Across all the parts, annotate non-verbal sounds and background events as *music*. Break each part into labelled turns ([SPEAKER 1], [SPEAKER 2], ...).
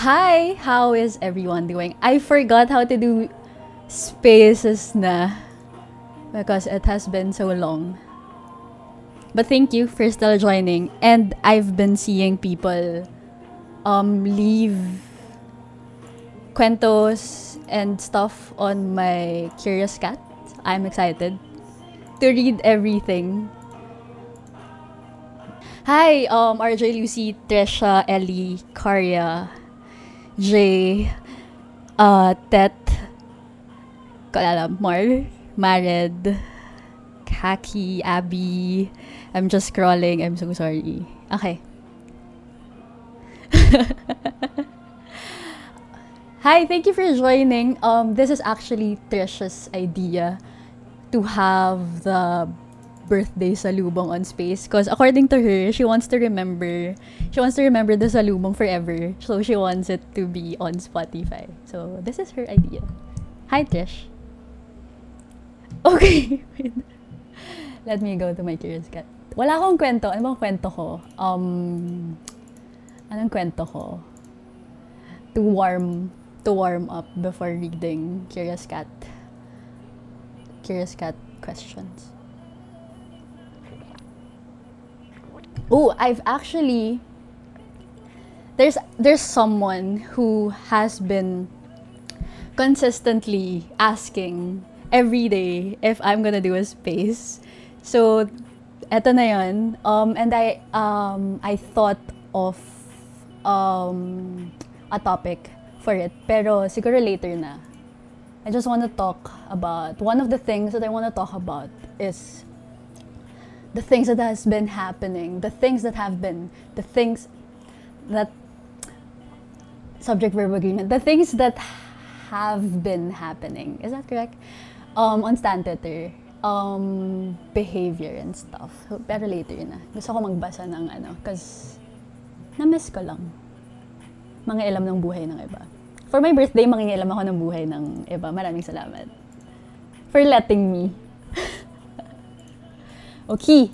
[SPEAKER 1] Hi! How is everyone doing? I forgot how to do spaces na because it has been so long. But thank you for still joining. And I've been seeing people um, leave cuentos and stuff on my Curious Cat. I'm excited to read everything. Hi, um, RJ Lucy, Tresha, Ellie, Karya, Jay, uh, Tet, kalala, Mar, Mared, Kaki, Abby. I'm just scrolling. I'm so sorry. Okay. *laughs* Hi, thank you for joining. Um, this is actually Trisha's idea to have the birthday salubong on space because according to her, she wants to remember she wants to remember the salubong forever. So she wants it to be on Spotify. So this is her idea. Hi Trish. Okay. *laughs* Let me go to my curious cat. Wala akong kwento. Ano bang kwento ko? Um, anong kwento ko? To warm to warm up before reading Curious Cat. Curious Cat questions. Oh, I've actually there's there's someone who has been consistently asking every day if I'm gonna do a space. So, eto na yun. Um, and I, um, I thought of um, a topic for it. Pero siguro later na. I just want to talk about, one of the things that I want to talk about is the things that has been happening, the things that have been, the things that, subject verb agreement, the things that have been happening. Is that correct? Um, on Stanteter, um, behavior and stuff. Pero later na. Gusto ko magbasa ng ano, because na-miss ko lang. Mga ilam ng buhay ng iba. For my birthday, mangingilam ako ng buhay ng iba. Maraming salamat. For letting me. Okay.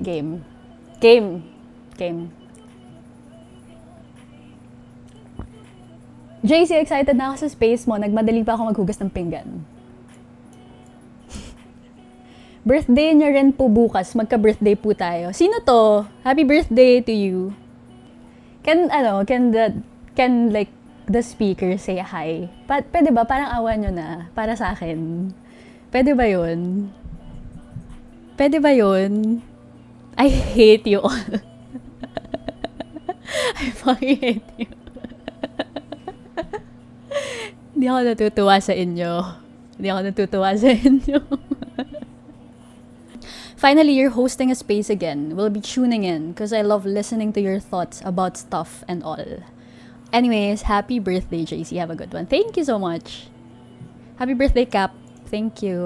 [SPEAKER 1] Game. Game. Game. JC, excited na ako sa space mo. Nagmadali pa ako maghugas ng pinggan. *laughs* birthday niya rin po bukas. Magka-birthday po tayo. Sino to? Happy birthday to you. Can, ano, can the, can like, the speaker say hi? Pa pwede ba? Parang awan nyo na. Para sa akin. Pwede ba yun? Pwede ba yun? I hate you all. *laughs* I fucking hate you. *laughs* Hindi ako natutuwa sa inyo. Hindi ako natutuwa sa inyo. *laughs* Finally, you're hosting a space again. We'll be tuning in because I love listening to your thoughts about stuff and all. Anyways, happy birthday, JC. Have a good one. Thank you so much. Happy birthday, Cap. Thank you.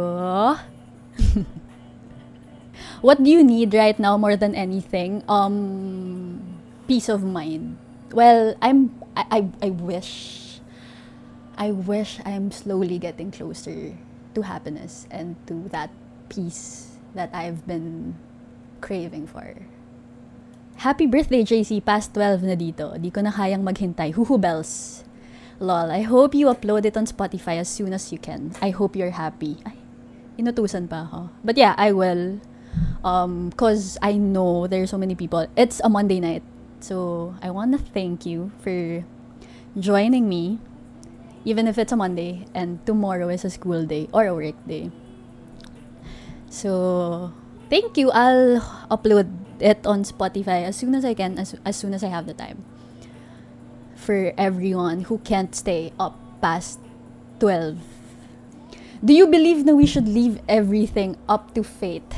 [SPEAKER 1] What do you need right now more than anything? Um, peace of mind. Well, I'm. I. I, I wish I wish I'm slowly getting closer to happiness and to that peace that I've been craving for. Happy birthday, JC! Past 12 na dito. Di ko na kayang maghintay. Huhu bells. Lol, I hope you upload it on Spotify as soon as you can. I hope you're happy. Ay, inutusan pa ako. But yeah, I will. Um, cause I know there's so many people. It's a Monday night. So, I want to thank you for joining me even if it's a Monday and tomorrow is a school day or a work day. So, thank you. I'll upload it on Spotify as soon as I can, as, as soon as I have the time. For everyone who can't stay up past 12. Do you believe that we should leave everything up to fate?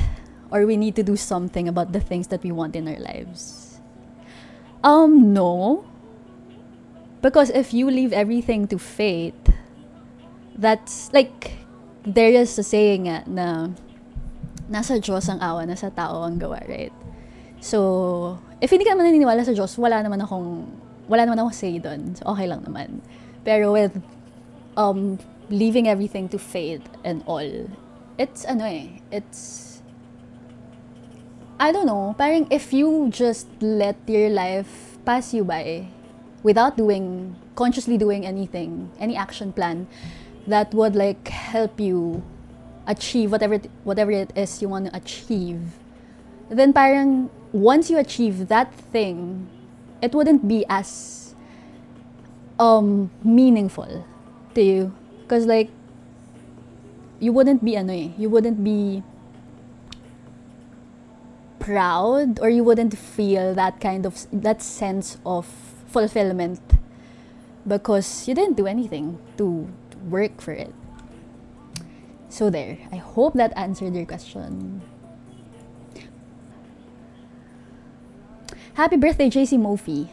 [SPEAKER 1] Or we need to do something about the things that we want in our lives? Um, no. Because if you leave everything to fate, that's like, there is a saying nga na nasa Diyos ang awa, nasa tao ang gawa, right? So, if hindi ka naman naniniwala sa Diyos, wala naman akong, wala naman akong say doon. So, okay lang naman. Pero with um, leaving everything to fate and all, it's ano eh, it's, I don't know, parang if you just let your life pass you by, without doing consciously doing anything, any action plan that would like help you achieve whatever whatever it is you want to achieve. Then parang once you achieve that thing, it wouldn't be as um meaningful to you because like you wouldn't be ano eh, you wouldn't be proud or you wouldn't feel that kind of that sense of fulfillment because you didn't do anything to work for it. So there. I hope that answered your question. Happy birthday, JC Mofi.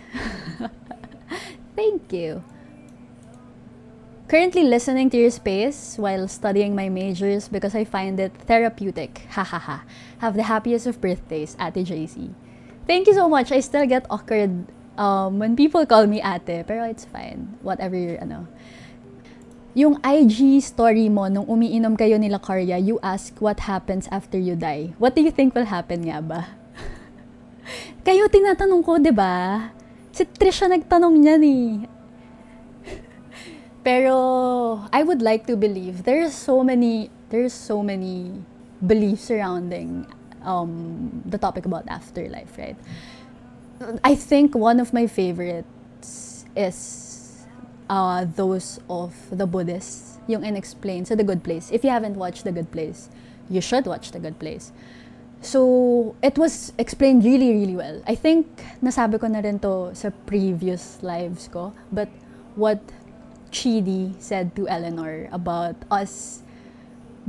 [SPEAKER 1] *laughs* Thank you. Currently listening to your space while studying my majors because I find it therapeutic. *laughs* Hahaha. Have the happiest of birthdays, Ate JC. Thank you so much. I still get awkward um, when people call me ate, pero it's fine. Whatever your, ano. Yung IG story mo nung umiinom kayo nila Karya, you ask what happens after you die. What do you think will happen nga ba? *laughs* kayo tinatanong ko, di ba? Si Trisha nagtanong niyan eh. Pero I would like to believe there's so many there's so many beliefs surrounding um, the topic about afterlife, right? I think one of my favorites is uh, those of the Buddhists, yung inexplained sa The Good Place. If you haven't watched The Good Place, you should watch The Good Place. So, it was explained really, really well. I think nasabi ko na rin to sa previous lives ko, but what Chidi said to Eleanor about us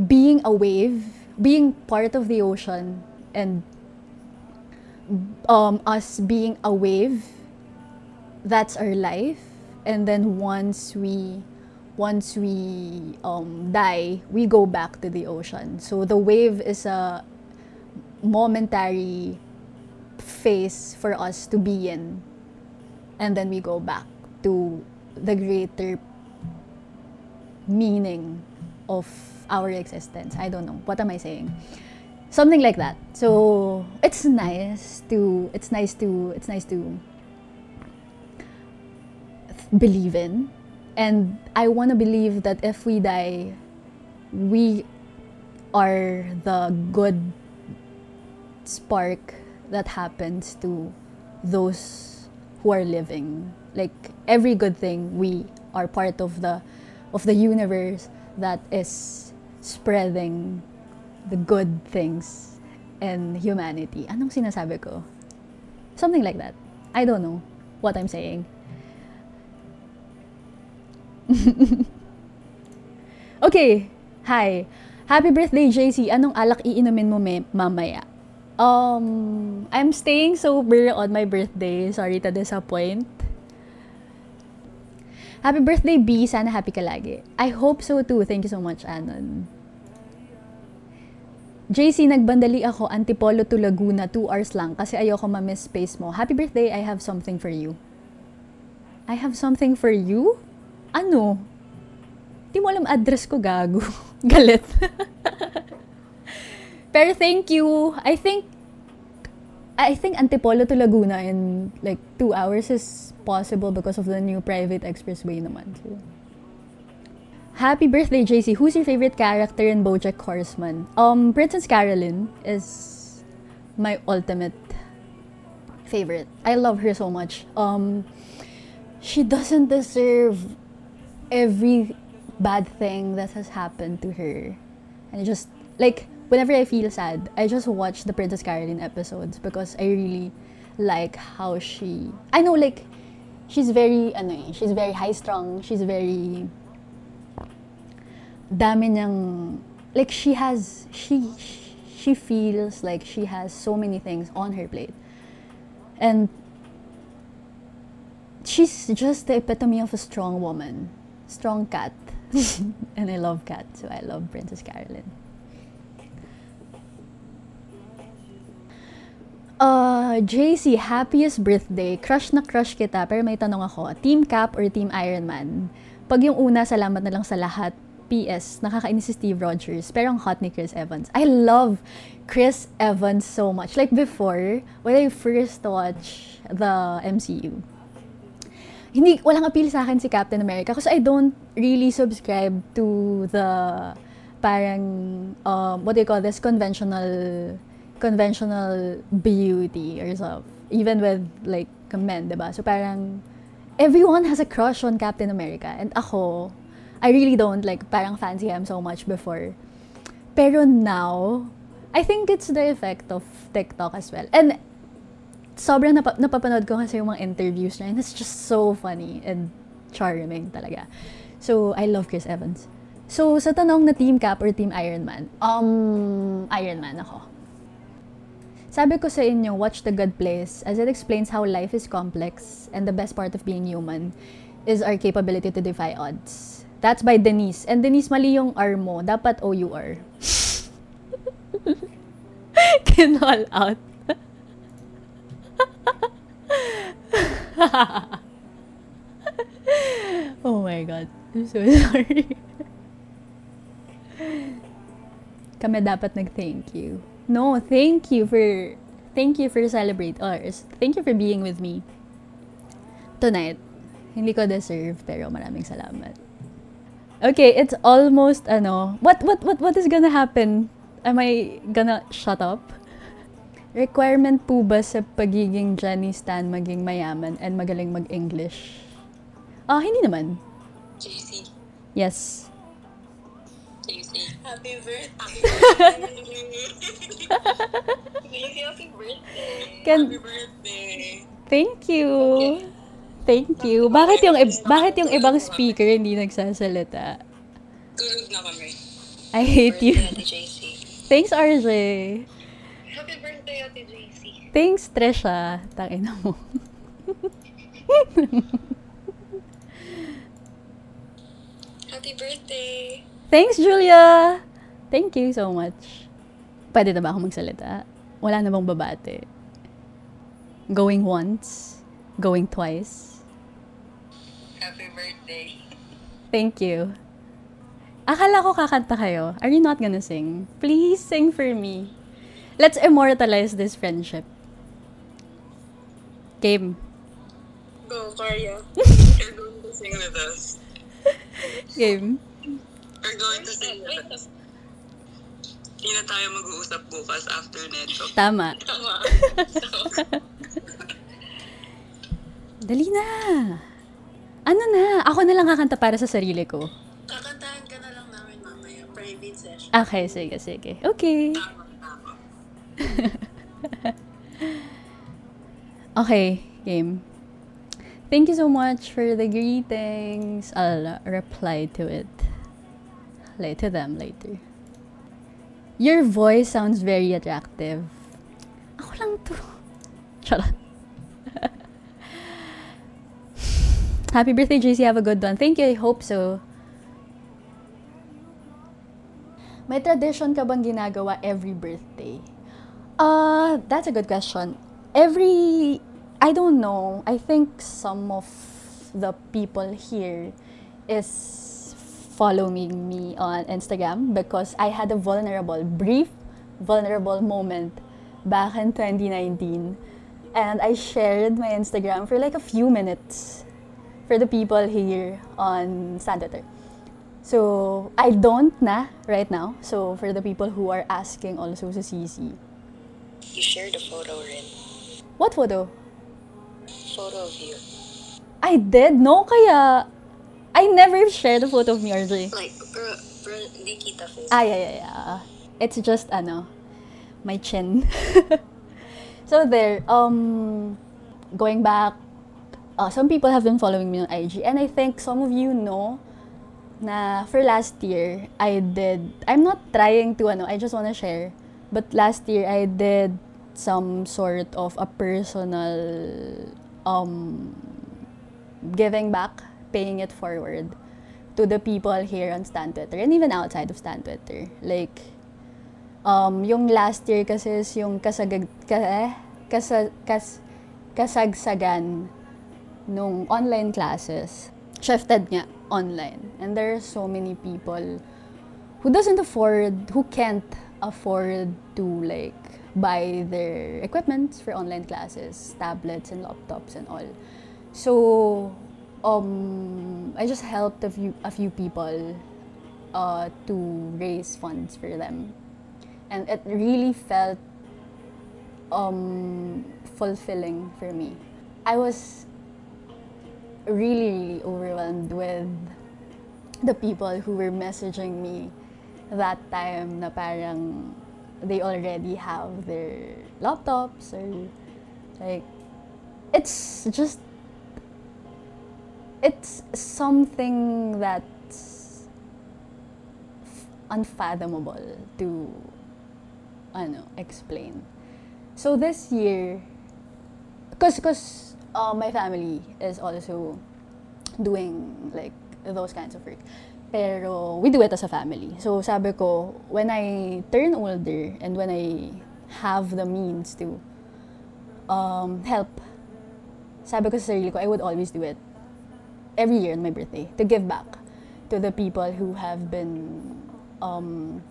[SPEAKER 1] being a wave, being part of the ocean, and um, us being a wave. That's our life, and then once we once we um, die, we go back to the ocean. So the wave is a momentary phase for us to be in, and then we go back to the greater meaning of our existence. I don't know. What am I saying? Something like that. So it's nice to it's nice to it's nice to believe in. And I want to believe that if we die, we are the good spark that happens to those who are living. Like every good thing, we are part of the of the universe that is spreading the good things in humanity. Anong sinasabi ko? Something like that. I don't know what I'm saying. *laughs* okay. Hi. Happy birthday, JC. Anong alak iinumin mo may mamaya? Um, I'm staying sober on my birthday. Sorry to disappoint. Happy birthday, B. Sana happy ka lagi. I hope so too. Thank you so much, Anon. JC, nagbandali ako Antipolo to Laguna, 2 hours lang kasi ayoko ma-miss space mo. Happy birthday, I have something for you. I have something for you? Ano? Di mo alam address ko, gago. *laughs* Galit. *laughs* Pero thank you. I think I think Antipolo to Laguna in like two hours is possible because of the new private expressway naman. So. Happy birthday, JC. Who's your favorite character in BoJack Horseman? Um, Princess Carolyn is my ultimate favorite. I love her so much. Um, she doesn't deserve every bad thing that has happened to her. And just, like, whenever I feel sad, I just watch the Princess Caroline episodes because I really like how she I know like she's very ano eh, she's very high strung, she's very dami niyang like she has she she feels like she has so many things on her plate. And she's just the epitome of a strong woman. Strong cat. *laughs* and I love cats, so I love Princess Caroline. Uh, JC, happiest birthday. Crush na crush kita, pero may tanong ako. Team Cap or Team Iron Man? Pag yung una, salamat na lang sa lahat. PS, nakakainis si Steve Rogers, pero ang hot ni Chris Evans. I love Chris Evans so much. Like before, when I first watched the MCU, hindi, walang appeal sa akin si Captain America because I don't really subscribe to the parang, um, what do you call this, conventional, conventional beauty or stuff. Even with, like, men, diba? So parang, everyone has a crush on Captain America. And ako, I really don't, like, parang fancy him so much before. Pero now, I think it's the effect of TikTok as well. And sobrang nap- napapanood ko kasi yung mga interviews niya and it's just so funny and charming talaga. So, I love Chris Evans. So, sa tanong na Team Cap or Team Iron Man, um, Iron Man ako. Sabi ko sa inyo, watch The Good Place as it explains how life is complex and the best part of being human is our capability to defy odds. That's by Denise. And Denise, mali yung R mo. Dapat O-U-R. Kinall *laughs* out. *laughs* oh my god. I'm so sorry. *laughs* Kami dapat nag-thank you. No, thank you for thank you for celebrate ours. Thank you for being with me tonight. Hindi ko deserve pero maraming salamat. Okay, it's almost ano. What what what what is gonna happen? Am I gonna shut up? Requirement po ba sa pagiging Johnny Stan maging mayaman and magaling mag-English? Ah, hindi naman.
[SPEAKER 2] JC.
[SPEAKER 1] Yes.
[SPEAKER 2] JC. Happy birthday. Happy *laughs* birthday.
[SPEAKER 1] Can-
[SPEAKER 2] happy birthday.
[SPEAKER 1] Thank you. Thank you. Bakit yung bakit yung ibang speaker hindi nagsasalita?
[SPEAKER 2] Tulog na kami.
[SPEAKER 1] I hate you. Thanks, RJ.
[SPEAKER 2] Happy birthday, Ate JC.
[SPEAKER 1] Thanks, Tresha. Tangina mo. *laughs*
[SPEAKER 2] Happy birthday.
[SPEAKER 1] Thanks, Julia! Thank you so much. Pwede na ba ako magsalita? Wala na bang babate? Going once? Going twice?
[SPEAKER 2] Happy birthday.
[SPEAKER 1] Thank you. Akala ko kakanta kayo. Are you not gonna sing? Please sing for me. Let's immortalize this friendship. Game.
[SPEAKER 2] Go, Karya. *laughs* You're going to sing with us.
[SPEAKER 1] Game.
[SPEAKER 2] We're going to us. Hindi na tayo mag-uusap bukas after neto.
[SPEAKER 1] Tama.
[SPEAKER 2] Tama. *laughs*
[SPEAKER 1] Dali na. Ano na? Ako na lang kakanta para sa sarili ko.
[SPEAKER 2] Kakantahan ka na lang namin mamaya. Private session.
[SPEAKER 1] Okay, sige, sige. Okay.
[SPEAKER 2] Tama, tama. *laughs*
[SPEAKER 1] Okay, game. Thank you so much for the greetings. I'll reply to it. Like to them later. Your voice sounds very attractive. Ako lang to. *laughs* *laughs* Happy birthday, JC. Have a good one. Thank you. I hope so. May tradition ka bang ginagawa every birthday? Uh, that's a good question. Every, I don't know. I think some of the people here is following me on Instagram because I had a vulnerable, brief, vulnerable moment back in 2019. And I shared my Instagram for like a few minutes for the people here on Santater. So, I don't na right now. So, for the people who are asking also sa CC.
[SPEAKER 2] You shared a photo, Rin.
[SPEAKER 1] What photo?
[SPEAKER 2] Photo of you.
[SPEAKER 1] I did? No, kaya... I never shared a photo of me, RJ.
[SPEAKER 2] Like, bro, bro, hindi kita face.
[SPEAKER 1] Ah, yeah, yeah, yeah. It's just, ano, my chin. *laughs* so there, um, going back, uh, some people have been following me on IG, and I think some of you know na for last year, I did, I'm not trying to, ano, I just wanna share, but last year, I did some sort of a personal, um, giving back, paying it forward to the people here on Stan Twitter and even outside of Stan Twitter. Like, um, yung last year kasi is yung kasagag, ka, eh, kasa, kas, kasagsagan nung online classes. Shifted nga online. And there are so many people who doesn't afford, who can't afford to like buy their equipment for online classes, tablets and laptops and all. So, um, I just helped a few a few people uh, to raise funds for them, and it really felt um, fulfilling for me. I was really, really overwhelmed with the people who were messaging me that time na parang they already have their laptops or like it's just it's something that's unfathomable to ano explain. So this year because because uh, my family is also doing like those kinds of work. Pero we do it as a family. So sabi ko when I turn older and when I have the means to um, help sabi ko sa sarili ko I would always do it every year on my birthday to give back to the people who have been um,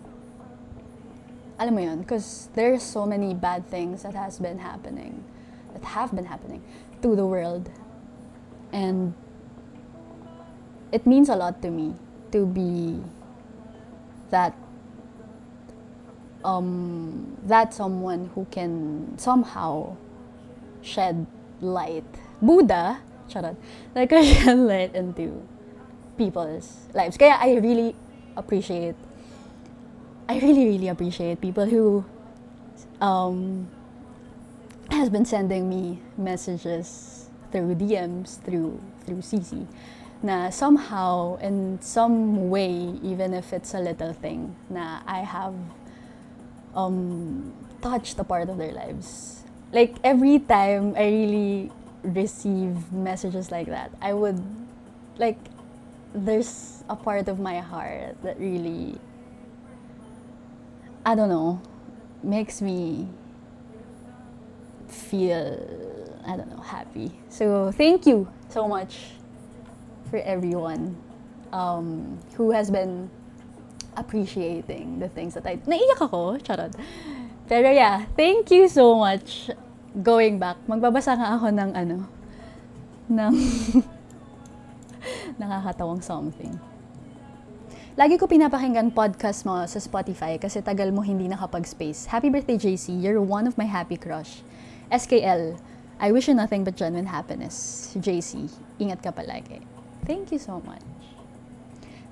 [SPEAKER 1] alam mo yun, because there's so many bad things that has been happening, that have been happening to the world. And it means a lot to me to be that um, that someone who can somehow shed light. Buddha, charot, like *laughs* shed light into people's lives. Kaya I really appreciate, I really, really appreciate people who um, has been sending me messages through DMs, through through CC, na somehow, in some way, even if it's a little thing, na I have um, touched a part of their lives. Like every time I really receive messages like that, I would like there's a part of my heart that really I don't know makes me feel I don't know happy. So thank you so much for everyone um, who has been appreciating the things that I... Naiyak ako, charot. Pero yeah, thank you so much. Going back, magbabasa nga ako ng ano, ng *laughs* nakakatawang something. Lagi ko pinapakinggan podcast mo sa Spotify kasi tagal mo hindi nakapag-space. Happy birthday, JC. You're one of my happy crush. SKL, I wish you nothing but genuine happiness. JC, ingat ka palagi. Thank you so much.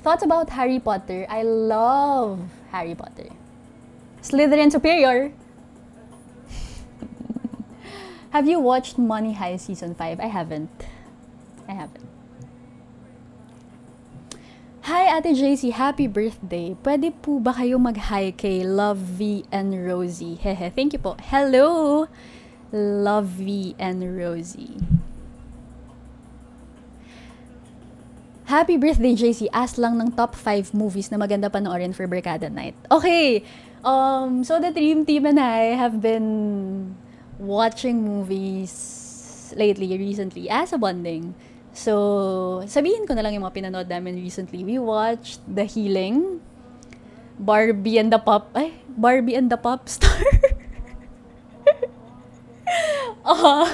[SPEAKER 1] Thoughts about Harry Potter? I love Harry Potter. Slytherin Superior. Have you watched Money Heist Season 5? I haven't. I haven't. Hi Ate JC, happy birthday. Pwede po ba kayo mag-hi kay Love V and Rosie? *laughs* Hehe, thank you po. Hello! Love V and Rosie. Happy birthday, JC. Ask lang ng top 5 movies na maganda panoorin for Barkada Night. Okay. Um, so the Dream Team and I have been watching movies lately, recently, as a bonding. So, sabihin ko na lang yung mga pinanood namin recently. We watched The Healing, Barbie and the Pop, ay, Barbie and the Pop Star. *laughs* uh,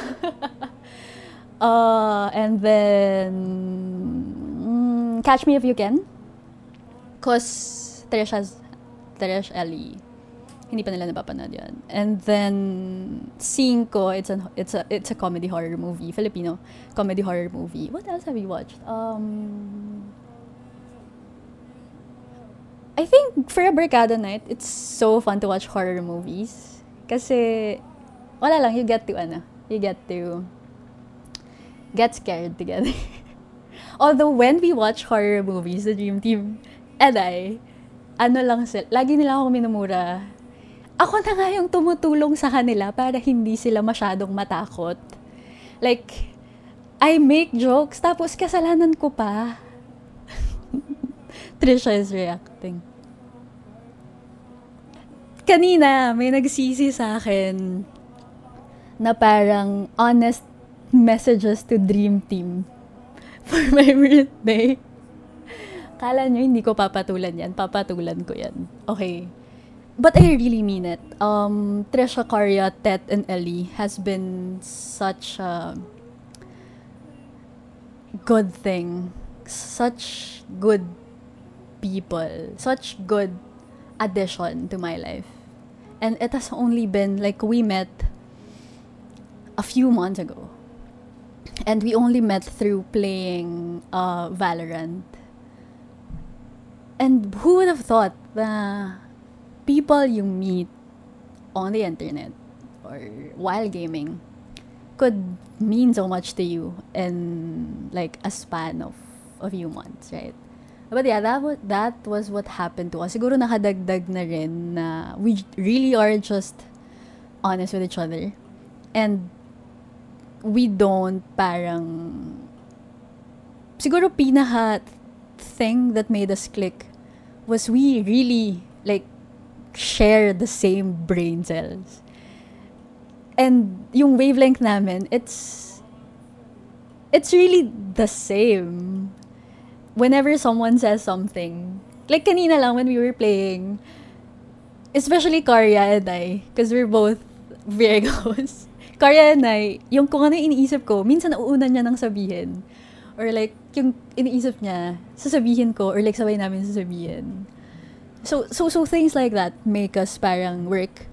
[SPEAKER 1] *laughs* uh, and then, mm, Catch Me If You Can. Cause Trish has, Trish Ellie. Hindi pa nila napapanood yun. And then, Cinco, it's, an, it's, a, it's a comedy horror movie. Filipino comedy horror movie. What else have we watched? Um, I think for a Barkada night, it's so fun to watch horror movies. Kasi, wala lang, you get to, ano, you get to get scared together. *laughs* Although, when we watch horror movies, the Dream Team and I, ano lang sila, lagi nila ako minumura. Ako na nga yung tumutulong sa kanila para hindi sila masyadong matakot. Like, I make jokes, tapos kasalanan ko pa. *laughs* Trisha is reacting. Kanina, may nagsisi sa akin na parang honest messages to Dream Team *laughs* for my birthday. Kala nyo, hindi ko papatulan yan. Papatulan ko yan. Okay. But I really mean it. Um, Trisha Carria, Tet, and Ellie has been such a good thing. Such good people. Such good addition to my life. And it has only been like we met a few months ago. And we only met through playing uh, Valorant. And who would have thought that people you meet on the internet or while gaming could mean so much to you in like a span of a few months, right? But yeah, that was, that was what happened to us. Siguro nakadagdag na rin na we really are just honest with each other. And we don't parang siguro pinaka thing that made us click was we really like share the same brain cells. And yung wavelength namin, it's it's really the same. Whenever someone says something, like kanina lang when we were playing, especially Karya and I, because we're both Virgos. *laughs* Karya and I, yung kung ano yung iniisip ko, minsan nauuna niya nang sabihin. Or like, yung iniisip niya, sasabihin ko, or like sabay namin sasabihin. So, so, so things like that make us parang work.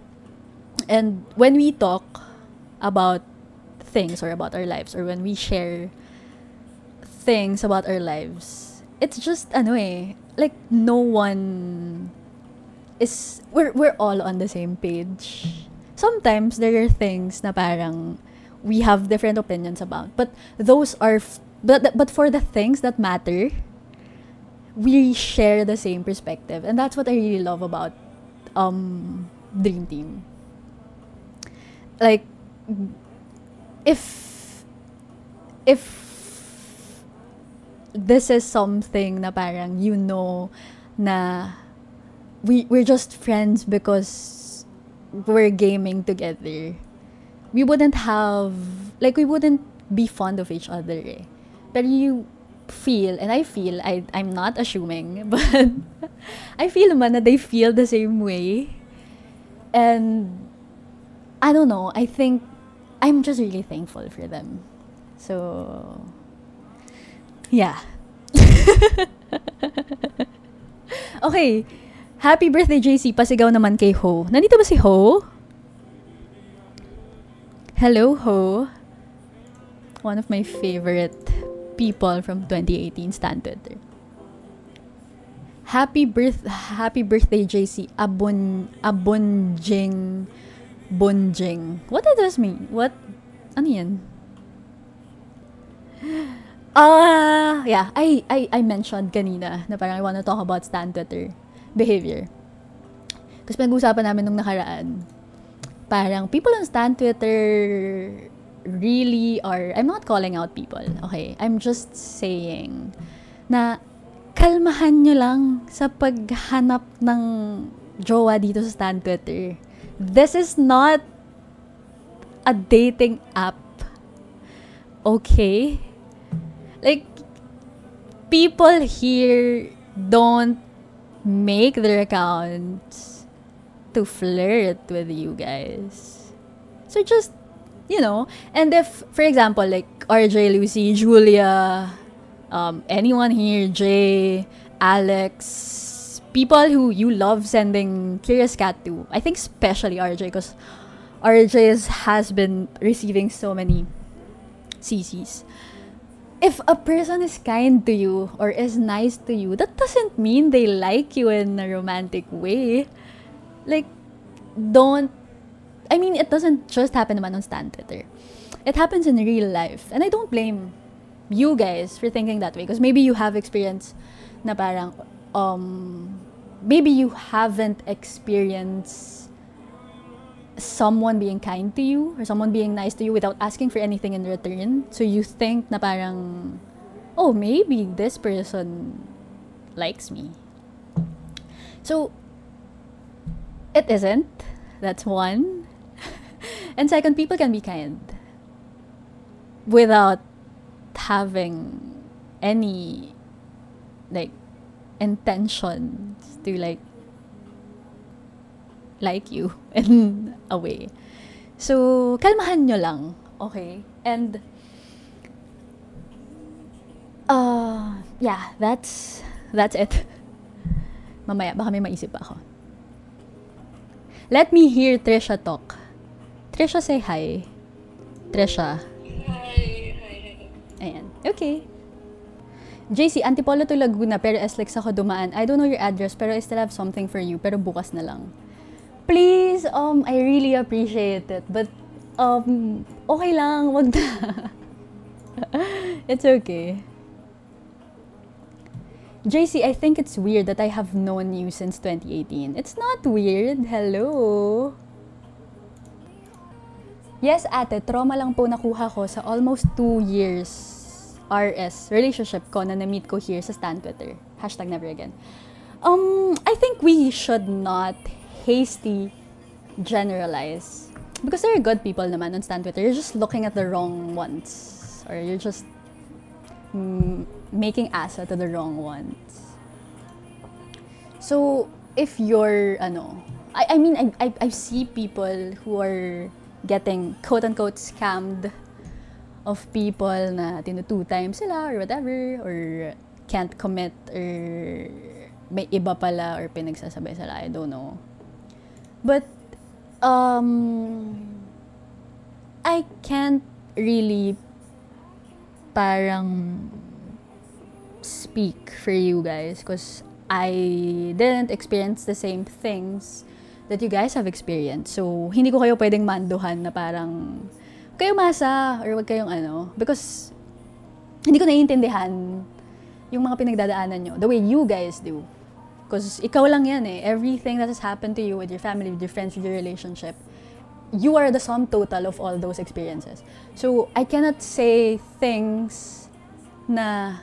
[SPEAKER 1] And when we talk about things or about our lives, or when we share things about our lives, it's just, ano eh, like, no one is, we're, we're all on the same page. Sometimes, there are things na parang we have different opinions about. But those are, f- but, but for the things that matter, we share the same perspective. And that's what I really love about um, Dream Team. Like, if, if this is something na parang you know na we, we're just friends because we're gaming together, we wouldn't have, like, we wouldn't be fond of each other eh. But you feel, and I feel, I, I'm not assuming, *laughs* but I feel man that they feel the same way. And I don't know, I think I'm just really thankful for them. So, yeah. *laughs* okay. Happy birthday, JC. Pasigaw naman kay Ho. Nandito ba si Ho? Hello, Ho. One of my favorite people from 2018 Stan Twitter. Happy birth happy birthday JC Abon Abonjing Bonjing. What does this mean? What ano yan? *gasps* Ah, yeah, I, I I mentioned kanina na parang I want to talk about Stan Twitter behavior. Kasi pinag-usapan namin nung nakaraan. Parang people on Stan Twitter really are, I'm not calling out people, okay? I'm just saying na kalmahan nyo lang sa paghanap ng jowa dito sa Stan Twitter. This is not a dating app. Okay? Like, people here don't make their accounts to flirt with you guys. So just you know, and if, for example, like RJ, Lucy, Julia, um, anyone here, Jay, Alex, people who you love sending Curious Cat to, I think especially RJ, because RJ has been receiving so many CCs. If a person is kind to you or is nice to you, that doesn't mean they like you in a romantic way. Like, don't I mean, it doesn't just happen naman on Stan Twitter. It happens in real life. And I don't blame you guys for thinking that way. Because maybe you have experience na parang, um, maybe you haven't experienced someone being kind to you or someone being nice to you without asking for anything in return. So you think na parang, oh, maybe this person likes me. So, it isn't. That's one. And second, people can be kind without having any like intentions to like like you *laughs* in a way. So, kalmahan nyo lang, okay? And uh, yeah, that's, that's it. *laughs* Mamaya, baka may maisip pa ako. Let me hear Trisha talk. Trisha, say hi. Trisha.
[SPEAKER 2] Hi, hi, hi.
[SPEAKER 1] Ayan. Okay. JC, Antipolo to Laguna, pero SLEX ako dumaan. I don't know your address, pero I still have something for you, pero bukas na lang. Please, um, I really appreciate it. But, um, okay lang, wag na. *laughs* it's okay. JC, I think it's weird that I have known you since 2018. It's not weird. Hello. Yes, ate, trauma lang po nakuha ko sa almost two years RS relationship ko na na-meet ko here sa Stan Twitter. Hashtag never again. Um, I think we should not hasty generalize. Because there are good people naman on Stan Twitter. You're just looking at the wrong ones. Or you're just mm, making asa to the wrong ones. So, if you're, ano, I, I mean, I, I, I see people who are getting quote-unquote scammed of people na tinutu times sila or whatever, or can't commit, or may iba pala, or pinagsasabay sila, I don't know. But, um, I can't really parang speak for you guys because I didn't experience the same things that you guys have experienced. So, hindi ko kayo pwedeng manduhan na parang kayo masa or wag kayong ano because hindi ko naiintindihan yung mga pinagdadaanan nyo the way you guys do. Because ikaw lang yan eh. Everything that has happened to you with your family, with your friends, with your relationship, you are the sum total of all those experiences. So, I cannot say things na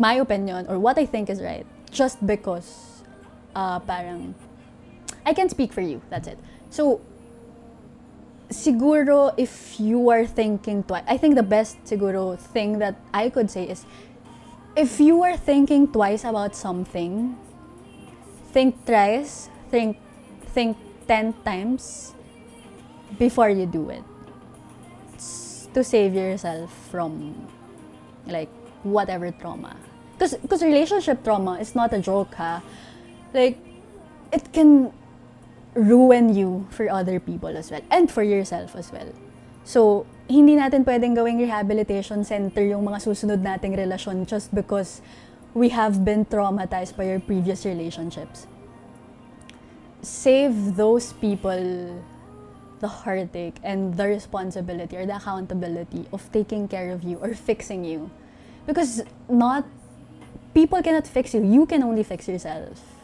[SPEAKER 1] my opinion or what I think is right just because uh, parang I can speak for you. That's it. So, siguro if you are thinking twice, I think the best siguro thing that I could say is if you are thinking twice about something, think thrice, think think 10 times before you do it. To save yourself from like whatever trauma. Because because relationship trauma is not a joke. Like it can ruin you for other people as well and for yourself as well. So, hindi natin pwedeng gawing rehabilitation center yung mga susunod nating relasyon just because we have been traumatized by your previous relationships. Save those people the heartache and the responsibility or the accountability of taking care of you or fixing you. Because not people cannot fix you. You can only fix yourself.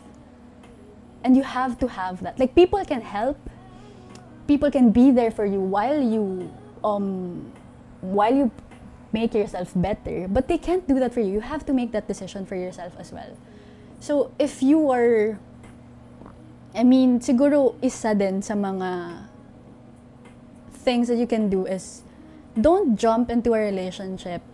[SPEAKER 1] And you have to have that. Like people can help. People can be there for you while you um while you make yourself better, but they can't do that for you. You have to make that decision for yourself as well. So if you are I mean, siguro isa din sa mga things that you can do is don't jump into a relationship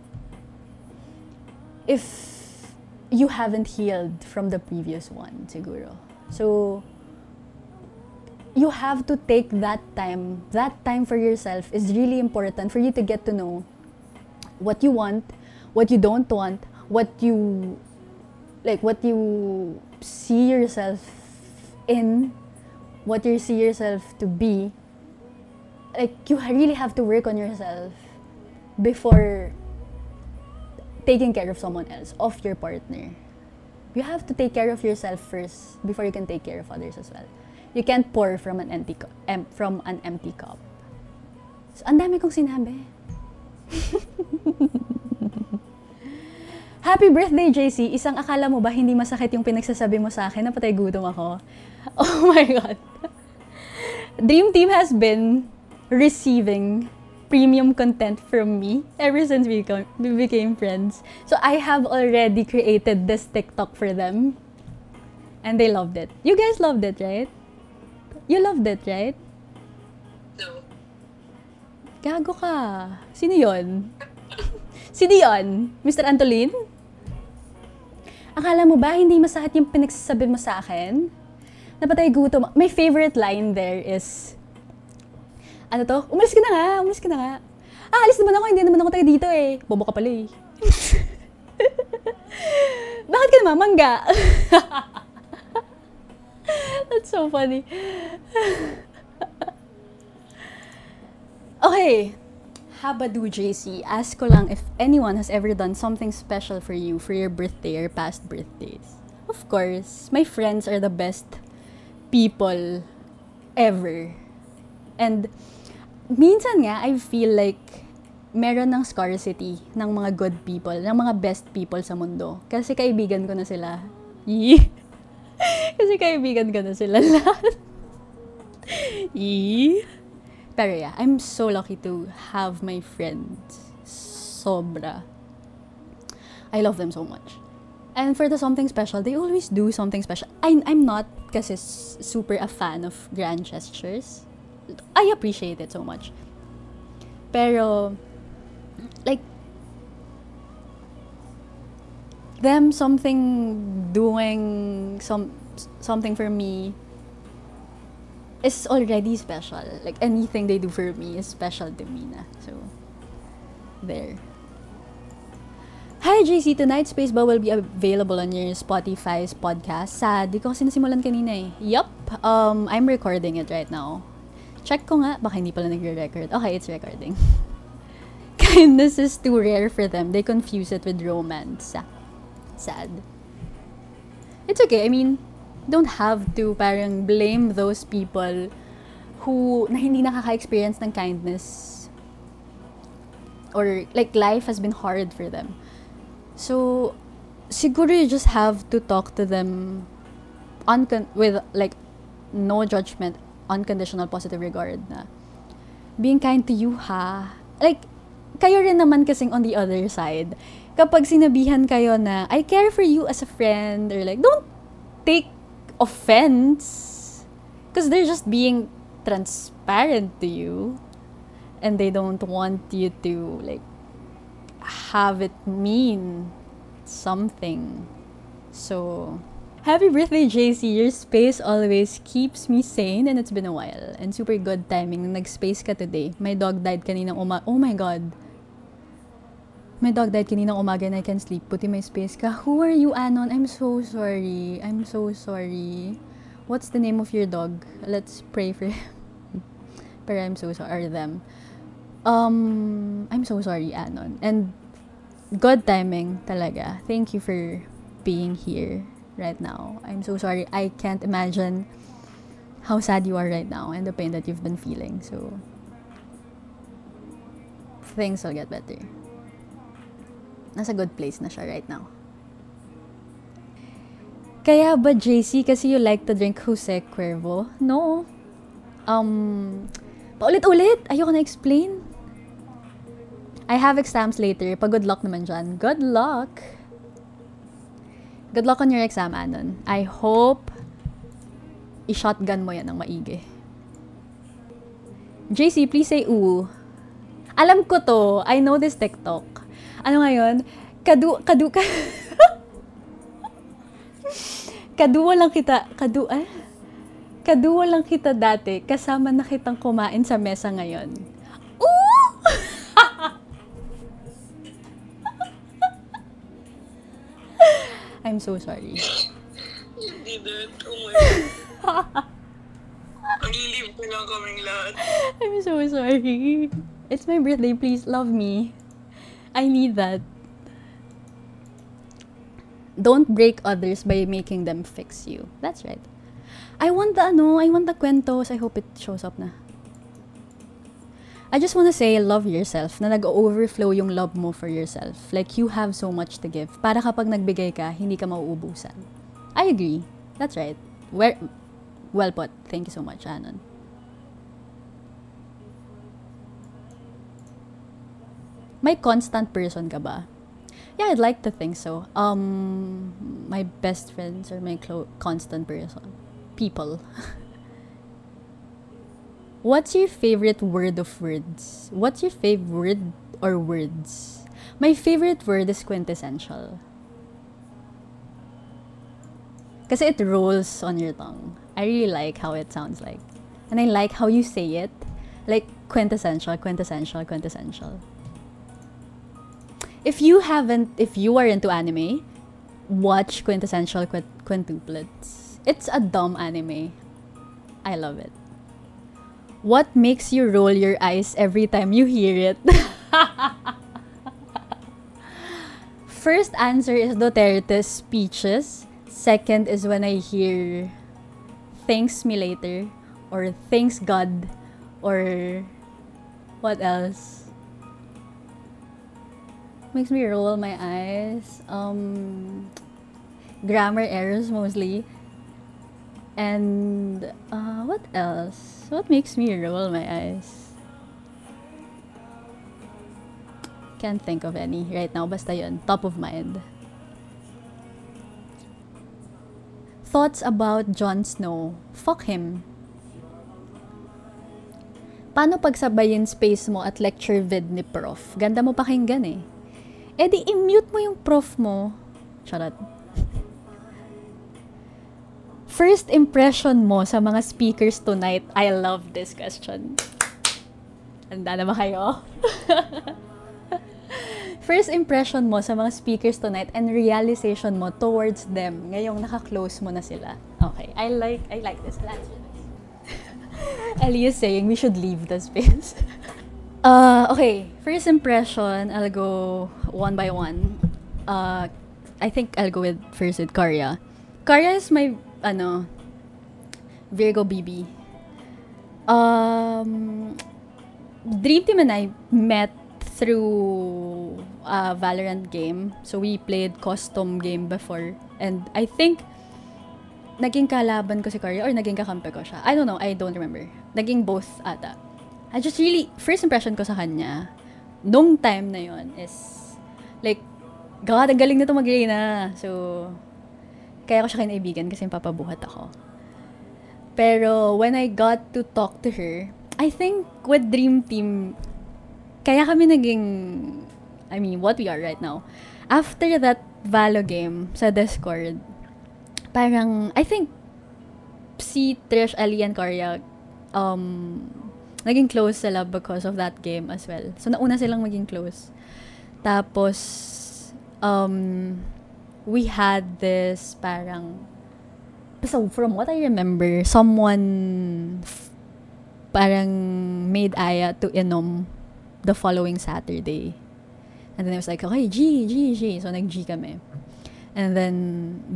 [SPEAKER 1] if you haven't healed from the previous one, siguro. So, you have to take that time. That time for yourself is really important for you to get to know what you want, what you don't want, what you like what you see yourself in, what you see yourself to be. Like you really have to work on yourself before taking care of someone else, of your partner. You have to take care of yourself first before you can take care of others as well. You can't pour from an empty cu- em- from an empty cup. So, ang dami kong sinabi. *laughs* Happy birthday, JC! Isang akala mo ba hindi masakit yung pinagsasabi mo sa akin na patay gutom ako? *laughs* Oh my God! Dream Team has been receiving premium content from me ever since we, we became friends. So I have already created this TikTok for them. And they loved it. You guys loved it, right? You loved it, right?
[SPEAKER 2] No.
[SPEAKER 1] Gago ka. Sino yon? Sino yon? Mr. Antolin? Akala mo ba hindi masakit yung pinagsasabi mo sa akin? Napatay gutom. My favorite line there is, ano to? Umalis ka na nga, umalis ka na nga. Ah, alis naman ako, hindi naman ako taga dito eh. Bobo ka pala eh. *laughs* Problema, mangga. *laughs* That's so funny. *laughs* okay. Habadu JC, ask ko lang if anyone has ever done something special for you for your birthday or past birthdays. Of course, my friends are the best people ever. And minsan nga, I feel like meron ng scarcity ng mga good people, ng mga best people sa mundo. Kasi kaibigan ko na sila. Yee. *laughs* Kasi kaibigan ko na sila *laughs* lahat. Yee. Pero yeah, I'm so lucky to have my friends. Sobra. I love them so much. And for the something special, they always do something special. I, I'm not kasi super a fan of grand gestures. I appreciate it so much. Pero, like, them something doing some something for me is already special. Like anything they do for me is special to me na. So, there. Hi JC, tonight's Spacebar will be available on your Spotify's podcast. Sad, di ko kasi nasimulan kanina eh. Yup, um, I'm recording it right now. Check ko nga, baka hindi pala nagre-record. Okay, it's recording. *laughs* Kindness is too rare for them. They confuse it with romance. Sad. It's okay, I mean, don't have to parang blame those people who na hindi nakaka-experience ng kindness or like life has been hard for them. So siguro you just have to talk to them uncon- with like no judgment, unconditional positive regard na being kind to you ha. Like kayo rin naman kasing on the other side. Kapag sinabihan kayo na I care for you as a friend or like don't take offense because they're just being transparent to you and they don't want you to like have it mean something so happy birthday JC your space always keeps me sane and it's been a while and super good timing nag-space ka today my dog died kaninang uma oh my god my dog died kaninang umaga and I can't sleep. Puti may space ka. Who are you, Anon? I'm so sorry. I'm so sorry. What's the name of your dog? Let's pray for him. *laughs* Pero I'm so sorry. Or them. Um, I'm so sorry, Anon. And good timing talaga. Thank you for being here right now. I'm so sorry. I can't imagine how sad you are right now and the pain that you've been feeling. So, things will get better nasa good place na siya right now. Kaya ba, JC, kasi you like to drink Jose Cuervo? No. Um, paulit-ulit. Ayoko na explain. I have exams later. Pa good luck naman dyan. Good luck. Good luck on your exam, Anon. I hope i-shotgun mo yan ng maigi. JC, please say ooh. Alam ko to. I know this TikTok ano ngayon, kadu, kadu, *laughs* ka, kaduwa lang kita, kadu, eh? Kaduwa lang kita dati, kasama na kitang kumain sa mesa ngayon. I'm so sorry. *laughs*
[SPEAKER 2] You didn't. Oh my God. *laughs* Maglilive ko lang kaming lahat.
[SPEAKER 1] I'm so sorry. It's my birthday, please love me. I need that. Don't break others by making them fix you. That's right. I want the ano, I want the kwentos. I hope it shows up na. I just want to say, love yourself. Na nag-overflow yung love mo for yourself. Like, you have so much to give. Para kapag nagbigay ka, hindi ka mauubusan. I agree. That's right. Where, well put. Thank you so much, Anon. May constant person ka ba? Yeah, I'd like to think so. Um, my best friends are my clo- constant person. People. *laughs* What's your favorite word of words? What's your favorite word or words? My favorite word is quintessential. Kasi it rolls on your tongue. I really like how it sounds like. And I like how you say it. Like quintessential, quintessential, quintessential if you haven't, if you are into anime, watch Quintessential Quint- Quintuplets. It's a dumb anime. I love it. What makes you roll your eyes every time you hear it? *laughs* First answer is Duterte's speeches. Second is when I hear thanks me later or thanks God or what else? Makes me roll my eyes. Um, grammar errors mostly. And uh, what else? What makes me roll my eyes? Can't think of any right now. Basta yun. Top of mind. Thoughts about Jon Snow? Fuck him. Paano pagsabayin space mo at lecture vid ni prof? Ganda mo pakinggan eh. Eh di i-mute mo yung prof mo. Charot. First impression mo sa mga speakers tonight? I love this question. Handa na ba kayo? *laughs* First impression mo sa mga speakers tonight and realization mo towards them ngayong naka-close mo na sila. Okay, I like I like this. *laughs* Ellie is saying we should leave the space. *laughs* uh, okay, first impression, I'll go one by one. Uh, I think I'll go with first with Karya. Karya is my ano Virgo BB. Um, Dream Team and I met through a Valorant game. So we played custom game before. And I think naging kalaban ko si Karya or naging kakampi ko siya. I don't know, I don't remember. Naging both ata. I just really, first impression ko sa kanya, nung time na yon is, like, God, ang galing nito mag na. So, kaya ko siya kinaibigan kasi papabuhat ako. Pero, when I got to talk to her, I think with Dream Team, kaya kami naging, I mean, what we are right now. After that Valo game sa Discord, parang, I think, si Trish, Ali, and Karya, um, naging close sila because of that game as well. So, nauna silang maging close. Tapos, um, we had this parang, so from what I remember, someone f- parang made Aya to inom the following Saturday. And then I was like, okay, G, G, G. So, nag-G kami. And then,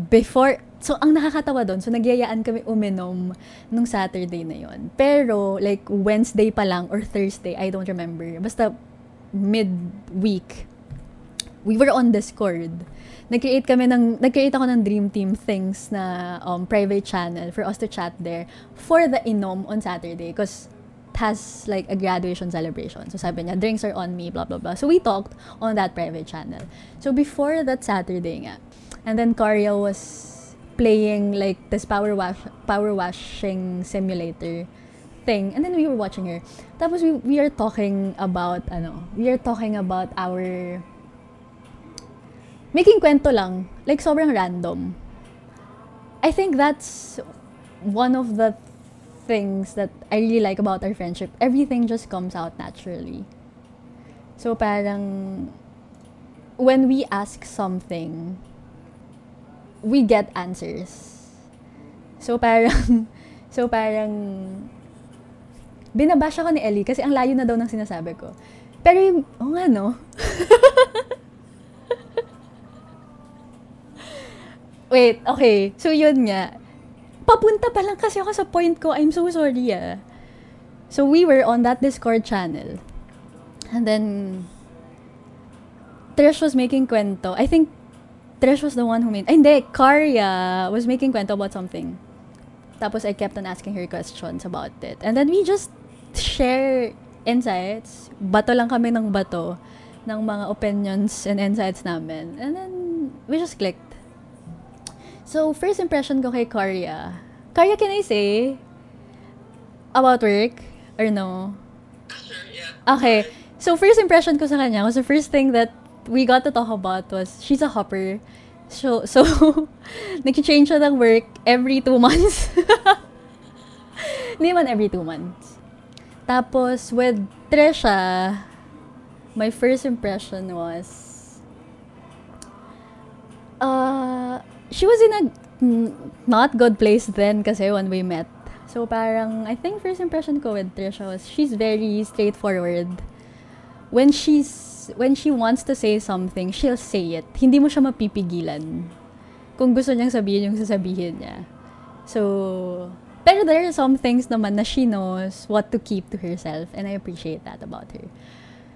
[SPEAKER 1] before, so, ang nakakatawa doon, so, nagyayaan kami uminom nung Saturday na yon Pero, like, Wednesday pa lang or Thursday, I don't remember. Basta, mid-week, we were on Discord. Nag-create kami ng, nag-create ako ng Dream Team things na um, private channel for us to chat there for the inom on Saturday. Because has like a graduation celebration. So sabi niya, drinks are on me, blah, blah, blah. So we talked on that private channel. So before that Saturday nga, and then Karya was playing like this power wash power washing simulator thing and then we were watching her tapos we, we are talking about ano we are talking about our making kwento lang like sobrang random I think that's one of the things that I really like about our friendship. Everything just comes out naturally. So parang when we ask something, we get answers. So parang *laughs* so parang binabash ako ni Ellie kasi ang layo na daw ng sinasabi ko. Pero yung, oh nga no. *laughs* Wait, okay. So yun nga papunta pa lang kasi ako sa point ko. I'm so sorry ah. So we were on that Discord channel. And then, Trish was making kwento. I think Trish was the one who made... Ay, hindi. Karya was making kwento about something. Tapos I kept on asking her questions about it. And then we just share insights. Bato lang kami ng bato ng mga opinions and insights namin. And then, we just clicked. So, first impression ko kay Karya. Karya, can I say about work? Or no?
[SPEAKER 2] Sure, yeah.
[SPEAKER 1] Okay. So, first impression ko sa kanya was the first thing that we got to talk about was she's a hopper. So, *laughs* so nag-change siya ng work every two months. *laughs* Hindi man every two months. Tapos, with Tresha, my first impression was, uh, she was in a not good place then kasi when we met. So parang, I think first impression ko with Trisha was, she's very straightforward. When she's, when she wants to say something, she'll say it. Hindi mo siya mapipigilan. Kung gusto niyang sabihin yung sasabihin niya. So, pero there are some things naman na she knows what to keep to herself and I appreciate that about her.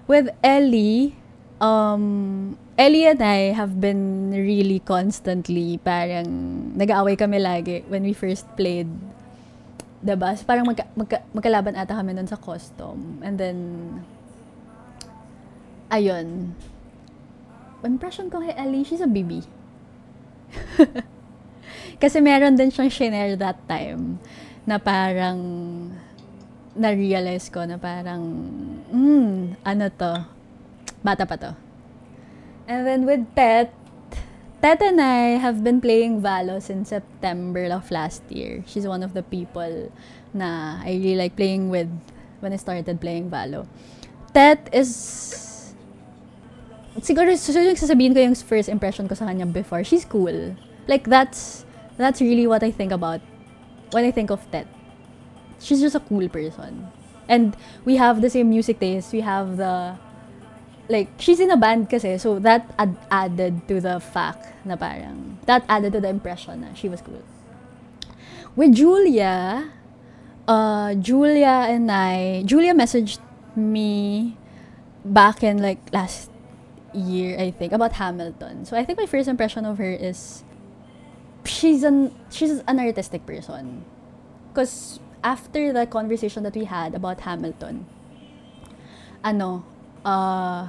[SPEAKER 1] With Ellie, um, Ellie and I have been really constantly, parang nag-aaway kami lagi when we first played. Diba? So, parang magka, magka, magkalaban ata kami nun sa custom. And then, ayun. Impression ko kay Ellie, she's a baby. *laughs* Kasi meron din siyang shinare that time na parang na-realize ko na parang, hmm, ano to? Bata pa to. And then with Tet, Tet and I have been playing Valo since September of last year. She's one of the people na I really like playing with when I started playing Valo. Tet is siguro susunod sasabihin ko yung first impression ko sa kanya before. She's cool. Like that's that's really what I think about when I think of Tet. She's just a cool person. And we have the same music taste. We have the like, she's in a band kasi, so that ad- added to the fact na parang, that added to the impression na she was cool. With Julia, uh, Julia and I, Julia messaged me back in like last year, I think, about Hamilton. So I think my first impression of her is she's an she's an artistic person. Because after the conversation that we had about Hamilton, ano, uh,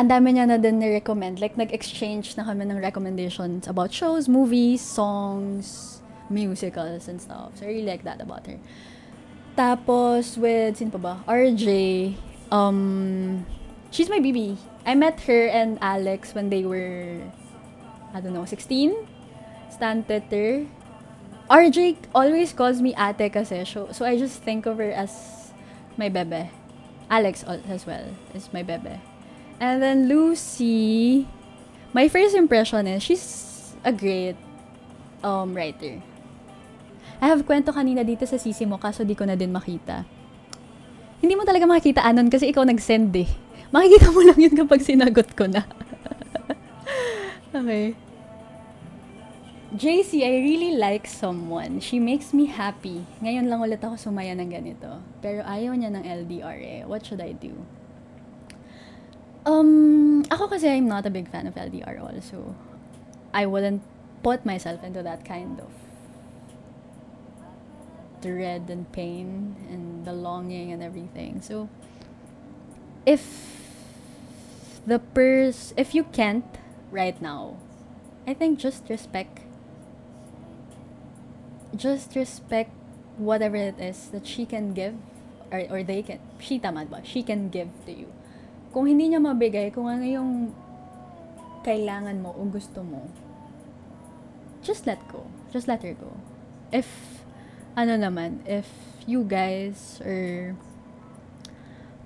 [SPEAKER 1] ang dami niya na din ni-recommend. Like, nag-exchange na kami ng recommendations about shows, movies, songs, musicals, and stuff. So, I really like that about her. Tapos, with, sino pa ba? RJ, um, she's my BB. I met her and Alex when they were, I don't know, 16? Stan Twitter. RJ always calls me ate kasi, so, so I just think of her as my bebe. Alex as well is my bebe. And then Lucy, my first impression is she's a great um, writer. I have kwento kanina dito sa sisi mo kaso di ko na din makita. Hindi mo talaga makikita anon kasi ikaw nag-send eh. Makikita mo lang yun kapag sinagot ko na. *laughs* okay. JC, I really like someone. She makes me happy. Ngayon lang ulit ako sumaya ng ganito. Pero ayaw niya ng LDR eh. What should I do? Um, ako kasi I'm not a big fan of LDR also. I wouldn't put myself into that kind of dread and pain and the longing and everything. So, if the pers if you can't right now, I think just respect just respect whatever it is that she can give or, or they can, she tama ba? She can give to you. Kung hindi niya mabigay, kung ano yung kailangan mo o gusto mo, just let go. Just let her go. If, ano naman, if you guys or,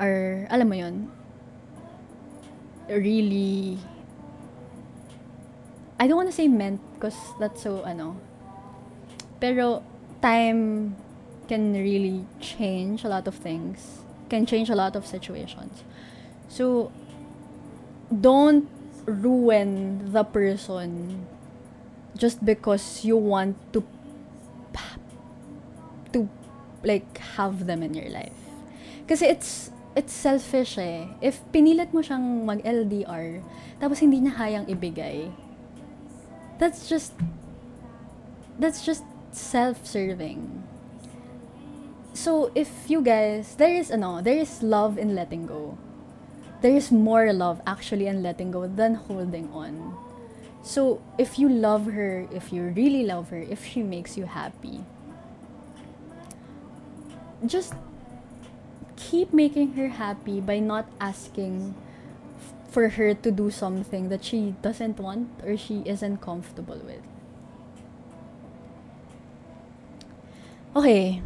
[SPEAKER 1] or, alam mo yon really, I don't want to say meant because that's so, ano, pero time can really change a lot of things. Can change a lot of situations. So don't ruin the person just because you want to to like have them in your life. Kasi it's it's selfish eh. If pinilit mo siyang mag-LDR, tapos hindi niya hayang ibigay, that's just that's just self-serving. So if you guys, there is ano, there is love in letting go. There is more love actually in letting go than holding on. So if you love her, if you really love her, if she makes you happy, just keep making her happy by not asking for her to do something that she doesn't want or she isn't comfortable with. Okay.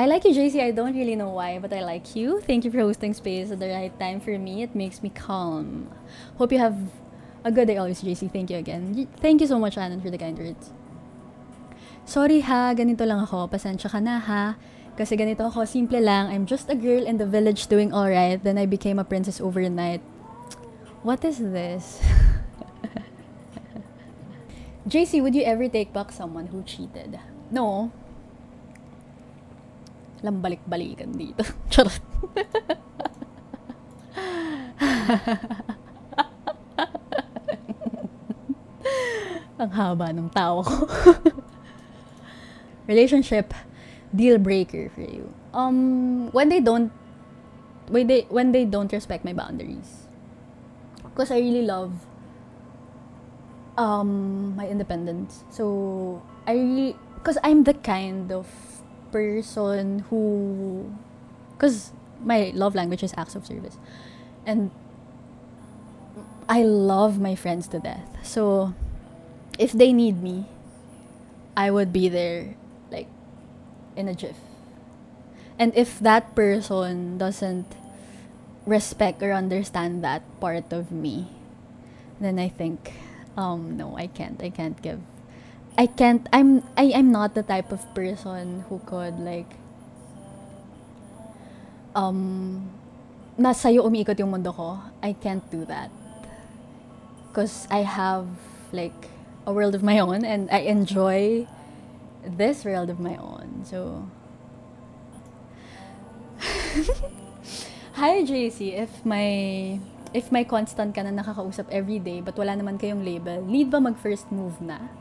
[SPEAKER 1] I like you, JC. I don't really know why, but I like you. Thank you for hosting space at the right time for me. It makes me calm. Hope you have A good day always, JC. Thank you again. Thank you so much, Anan, for the kind words. Sorry ha, ganito lang ako. Pasensya ka na ha. Kasi ganito ako, simple lang. I'm just a girl in the village doing alright. Then I became a princess overnight. What is this? *laughs* JC, would you ever take back someone who cheated? No. Alam balik-balikan dito. *laughs* Charot. Ang haba ng tao ko. *laughs* Relationship deal breaker for you. Um when they don't when they when they don't respect my boundaries. Because I really love um my independence. So I because I'm the kind of person who because my love language is acts of service and I love my friends to death. So if they need me, I would be there like in a jiff. And if that person doesn't respect or understand that part of me, then I think um no, I can't. I can't give I can't I'm I I'm not the type of person who could like um na sa'yo umiikot yung mundo ko. I can't do that. Because I have like a world of my own and I enjoy this world of my own. So *laughs* Hi JC, if my if may constant ka na nakakausap every day but wala naman kayong label, need ba mag first move na?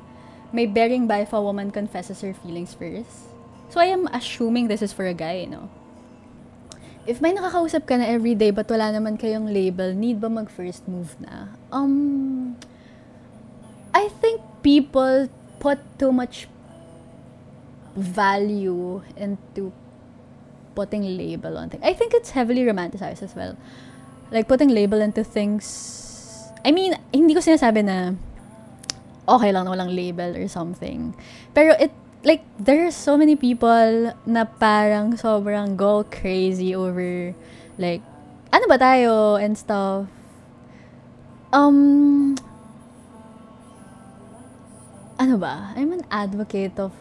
[SPEAKER 1] May bearing ba if a woman confesses her feelings first? So I am assuming this is for a guy, no? If may nakakausap ka na every day but wala naman kayong label, need ba mag first move na? Um I think people put too much value into putting label on things. I think it's heavily romanticized as well. Like putting label into things. I mean, hindi ko sinasabi na okay lang na walang label or something. Pero it like there are so many people na parang sobrang go crazy over like ano ba tayo and stuff. Um ano ba? I'm an advocate of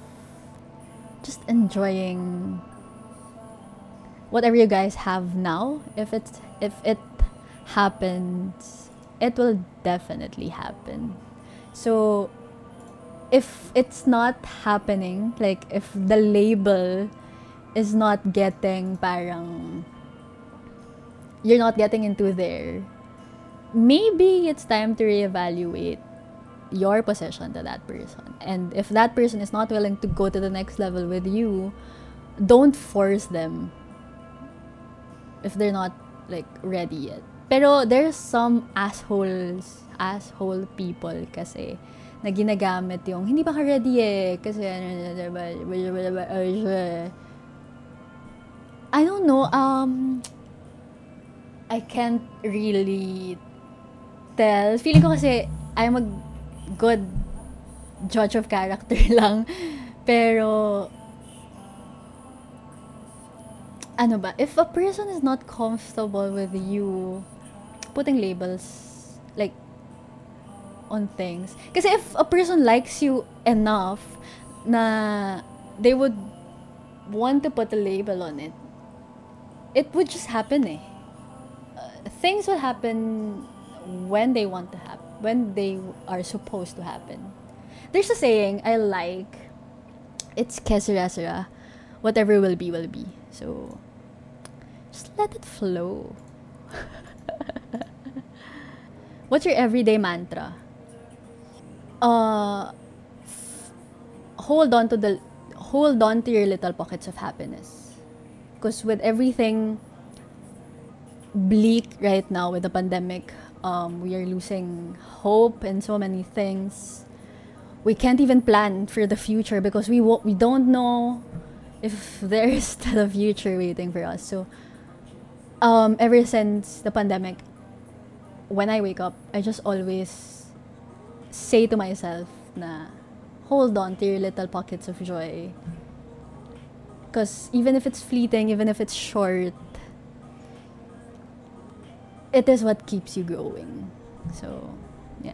[SPEAKER 1] just enjoying whatever you guys have now. If it's if it happens, it will definitely happen. So if it's not happening, like if the label is not getting parang you're not getting into there, maybe it's time to reevaluate your position to that person. And if that person is not willing to go to the next level with you, don't force them if they're not like ready yet. Pero there's some assholes, asshole people kasi na ginagamit yung hindi pa ka ready eh? Kasi I don't know um I can't really tell. Feeling ko kasi I'm a good judge of character *laughs* lang. Pero ano ba, if a person is not comfortable with you putting labels, like, on things. Kasi if a person likes you enough na they would want to put a label on it, it would just happen eh. Uh, things will happen when they want to happen, when they are supposed to happen. There's a saying I like, it's kesera sera, whatever will be, will be. So, just let it flow. *laughs* What's your everyday mantra? Uh, hold on to the hold on to your little pockets of happiness. Because with everything bleak right now with the pandemic, um, we are losing hope in so many things. We can't even plan for the future because we wo- we don't know if *laughs* there is still a future waiting for us. So, um, ever since the pandemic, when I wake up, I just always say to myself na hold on to your little pockets of joy. Because even if it's fleeting, even if it's short, it is what keeps you going. So, Yeah.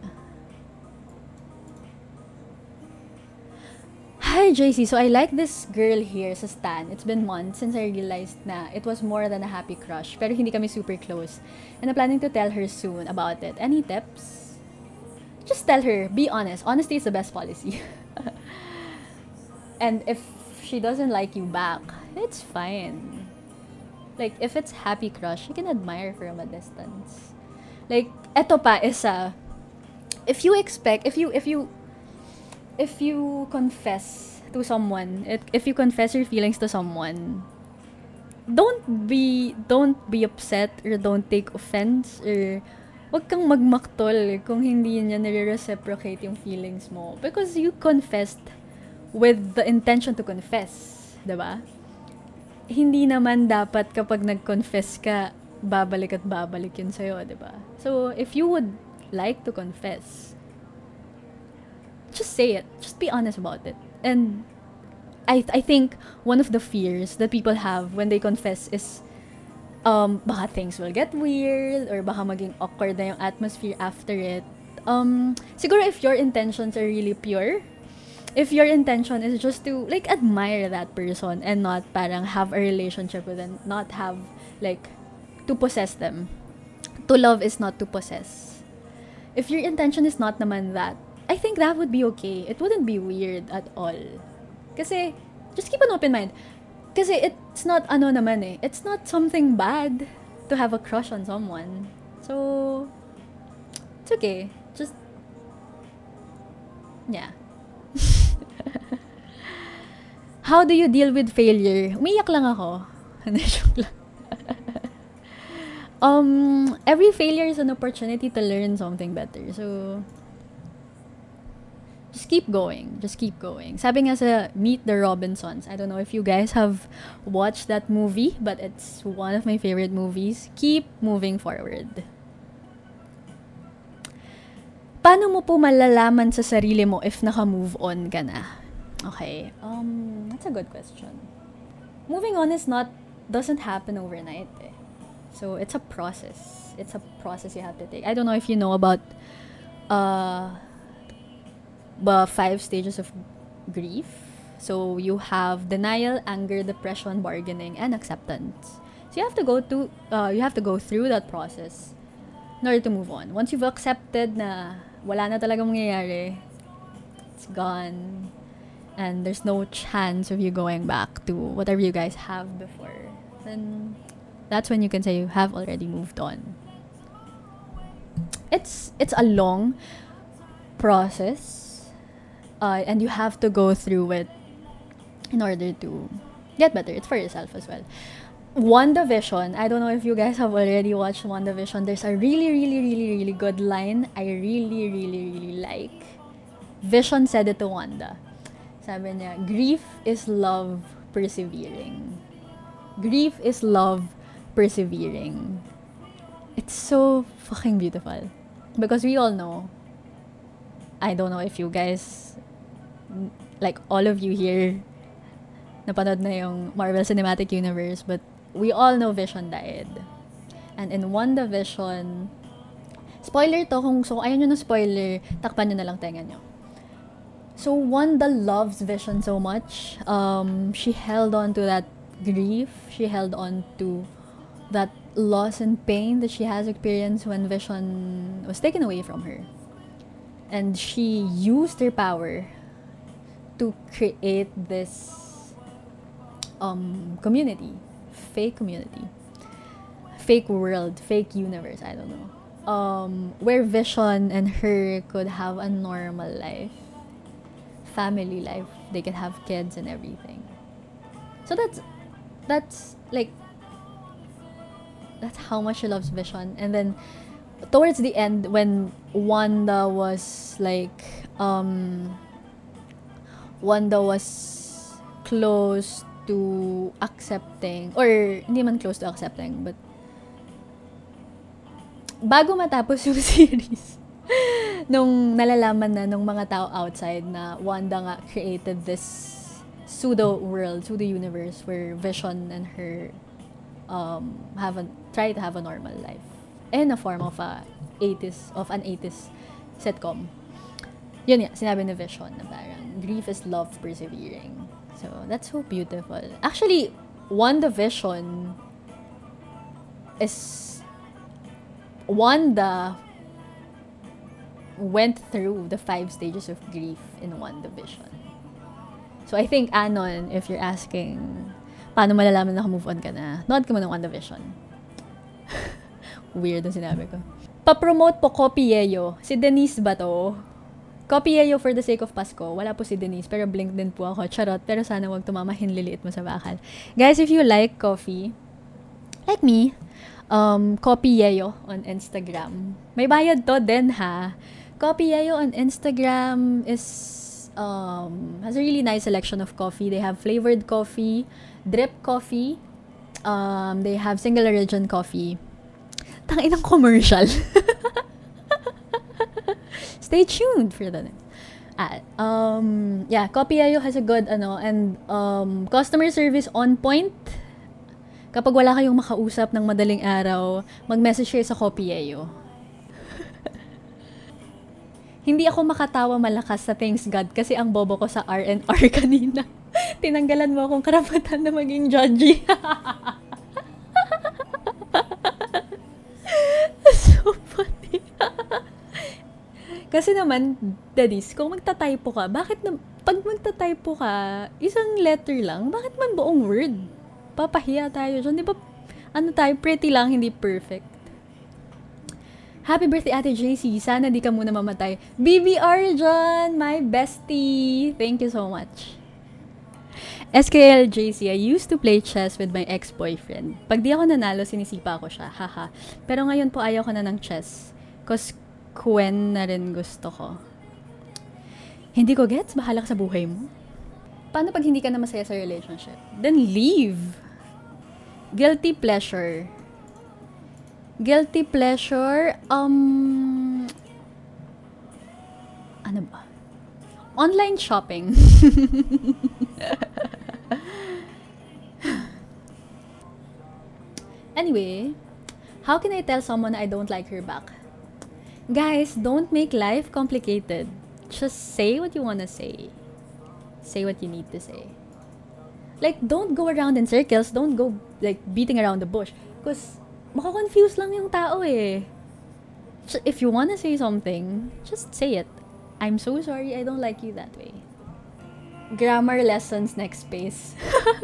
[SPEAKER 1] Hi, JC. So I like this girl here sa Stan. It's been months since I realized na it was more than a happy crush. Pero hindi kami super close. And I'm planning to tell her soon about it. Any tips? Just tell her. Be honest. Honesty is the best policy. *laughs* and if she doesn't like you back, it's fine. Like, if it's happy crush, you can admire from a distance. Like, eto pa, isa. If you expect, if you, if you, if you confess to someone, if, you confess your feelings to someone, don't be, don't be upset or don't take offense or wag kang magmaktol kung hindi niya nire-reciprocate yung feelings mo. Because you confessed with the intention to confess. 'di ba? Hindi naman dapat kapag nag-confess ka, babalik at babalik yun sa'yo, 'di ba? So, if you would like to confess, just say it. Just be honest about it. And I I think one of the fears that people have when they confess is um, baka things will get weird or baka maging awkward na yung atmosphere after it. Um, siguro if your intentions are really pure, if your intention is just to like admire that person and not parang have a relationship with them, not have like to possess them. To love is not to possess. If your intention is not naman that, I think that would be okay. It wouldn't be weird at all. Kasi, just keep an open mind. Kasi it's not ano naman eh. It's not something bad to have a crush on someone. So, it's okay. Just, yeah. *laughs* How do you deal with failure? Umiyak lang ako. *laughs* *laughs* Um, every failure is an opportunity to learn something better. So, just keep going. Just keep going. Sabi nga sa Meet the Robinsons, I don't know if you guys have watched that movie, but it's one of my favorite movies. Keep moving forward. Paano mo po malalaman sa sarili mo if naka-move on ka na? Okay, um, that's a good question. Moving on is not, doesn't happen overnight. Eh. So, it's a process. It's a process you have to take. I don't know if you know about uh, the five stages of grief. So, you have denial, anger, depression, bargaining, and acceptance. So, you have to go to, uh, you have to go through that process in order to move on. Once you've accepted na wala na talaga mangyayari, it's gone, and there's no chance of you going back to whatever you guys have before, then that's when you can say you have already moved on. It's it's a long process, uh, and you have to go through it in order to get better. It's for yourself as well. WandaVision. I don't know if you guys have already watched WandaVision. There's a really, really, really, really good line I really, really, really like. Vision said it to Wanda. Sabi niya, grief is love persevering. Grief is love persevering. It's so fucking beautiful. Because we all know, I don't know if you guys, like all of you here, napanood na yung Marvel Cinematic Universe, but we all know Vision died. And in WandaVision, spoiler to, kung so ayaw nyo na spoiler, takpan nyo na lang tenga nyo. So Wanda loves Vision so much. Um, she held on to that grief. She held on to that loss and pain that she has experienced when Vision was taken away from her. And she used her power to create this um, community, fake community, fake world, fake universe, I don't know, um, where Vision and her could have a normal life family life. They could have kids and everything. So that's that's like that's how much she loves Vision. And then towards the end when Wanda was like um Wanda was close to accepting or hindi man close to accepting but bago matapos yung *laughs* series nung nalalaman na nung mga tao outside na Wanda nga created this pseudo world, pseudo universe where Vision and her um, have a, try to have a normal life in a form of a 80s of an 80s sitcom. Yun nga, sinabi ni Vision na parang, grief is love persevering. So, that's so beautiful. Actually, WandaVision is Wanda went through the five stages of grief in WandaVision. So, I think, Anon, if you're asking, paano malalaman na move on ka na, nood ka mo ng WandaVision. *laughs* Weird ang sinabi ko. Pa-promote po Copieyo. Si Denise ba to? Copieyo for the sake of Pasko. Wala po si Denise, pero blink din po ako. Charot, pero sana wag tumamahin liliit mo sa bakal. Guys, if you like coffee, like me, um, Copieyo on Instagram. May bayad to din ha. Copieyo on Instagram is um, has a really nice selection of coffee. They have flavored coffee, drip coffee, um, they have single origin coffee. Tangin ng commercial. *laughs* Stay tuned for the next. Ah, um, yeah, Copieyo has a good ano and um, customer service on point. Kapag wala kayong makausap ng madaling araw, mag-message kayo sa Copieyo. *laughs* Hindi ako makatawa malakas sa Thanks God kasi ang bobo ko sa R&R *laughs* kanina. Tinanggalan mo akong karapatan na maging judgy. *laughs* so funny. Kasi naman, daddies, kung magta-typo ka, bakit na, pag magta-typo ka, isang letter lang, bakit man buong word? Papahiya tayo dyan. Di ba, ano tayo, pretty lang, hindi perfect. Happy birthday, Ate JC. Sana di ka muna mamatay. BBR John, my bestie. Thank you so much. SKL JC, I used to play chess with my ex-boyfriend. Pag di ako nanalo, sinisipa ko siya. Haha. Pero ngayon po ayaw ko na ng chess. Cause Kwen na rin gusto ko. Hindi ko gets, bahala ka sa buhay mo. Paano pag hindi ka na masaya sa relationship? Then leave. Guilty pleasure. Guilty pleasure, um, ano ba? Online shopping. *laughs* anyway, how can I tell someone I don't like her back? Guys, don't make life complicated. Just say what you want to say. Say what you need to say. Like, don't go around in circles. Don't go, like, beating around the bush. Because, makakonfuse lang yung tao eh. If you want to say something, just say it. I'm so sorry, I don't like you that way. Grammar lessons next space.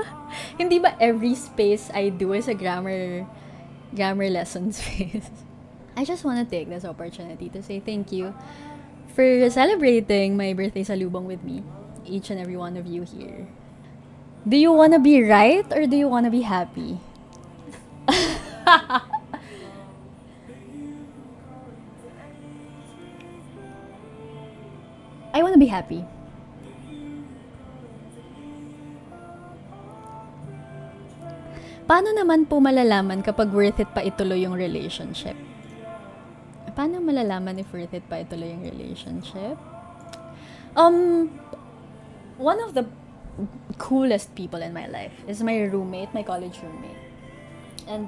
[SPEAKER 1] *laughs* Hindi ba every space I do is a grammar grammar lesson *laughs* space? I just want to take this opportunity to say thank you for celebrating my birthday salubong with me, each and every one of you here. Do you want to be right or do you want to be happy? *laughs* I want to be happy. Paano naman po malalaman kapag worth it pa ituloy yung relationship? Paano malalaman if worth it pa ituloy yung relationship? Um, one of the coolest people in my life is my roommate, my college roommate. And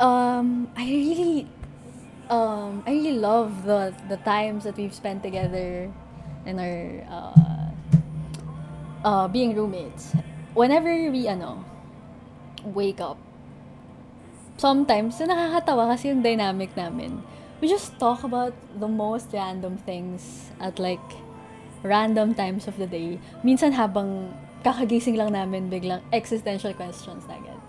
[SPEAKER 1] um, I really um, I really love the the times that we've spent together in our uh, uh, being roommates. Whenever we ano wake up, sometimes na nakakatawa kasi yung dynamic namin. We just talk about the most random things at like random times of the day. Minsan habang kakagising lang namin biglang existential questions na agad.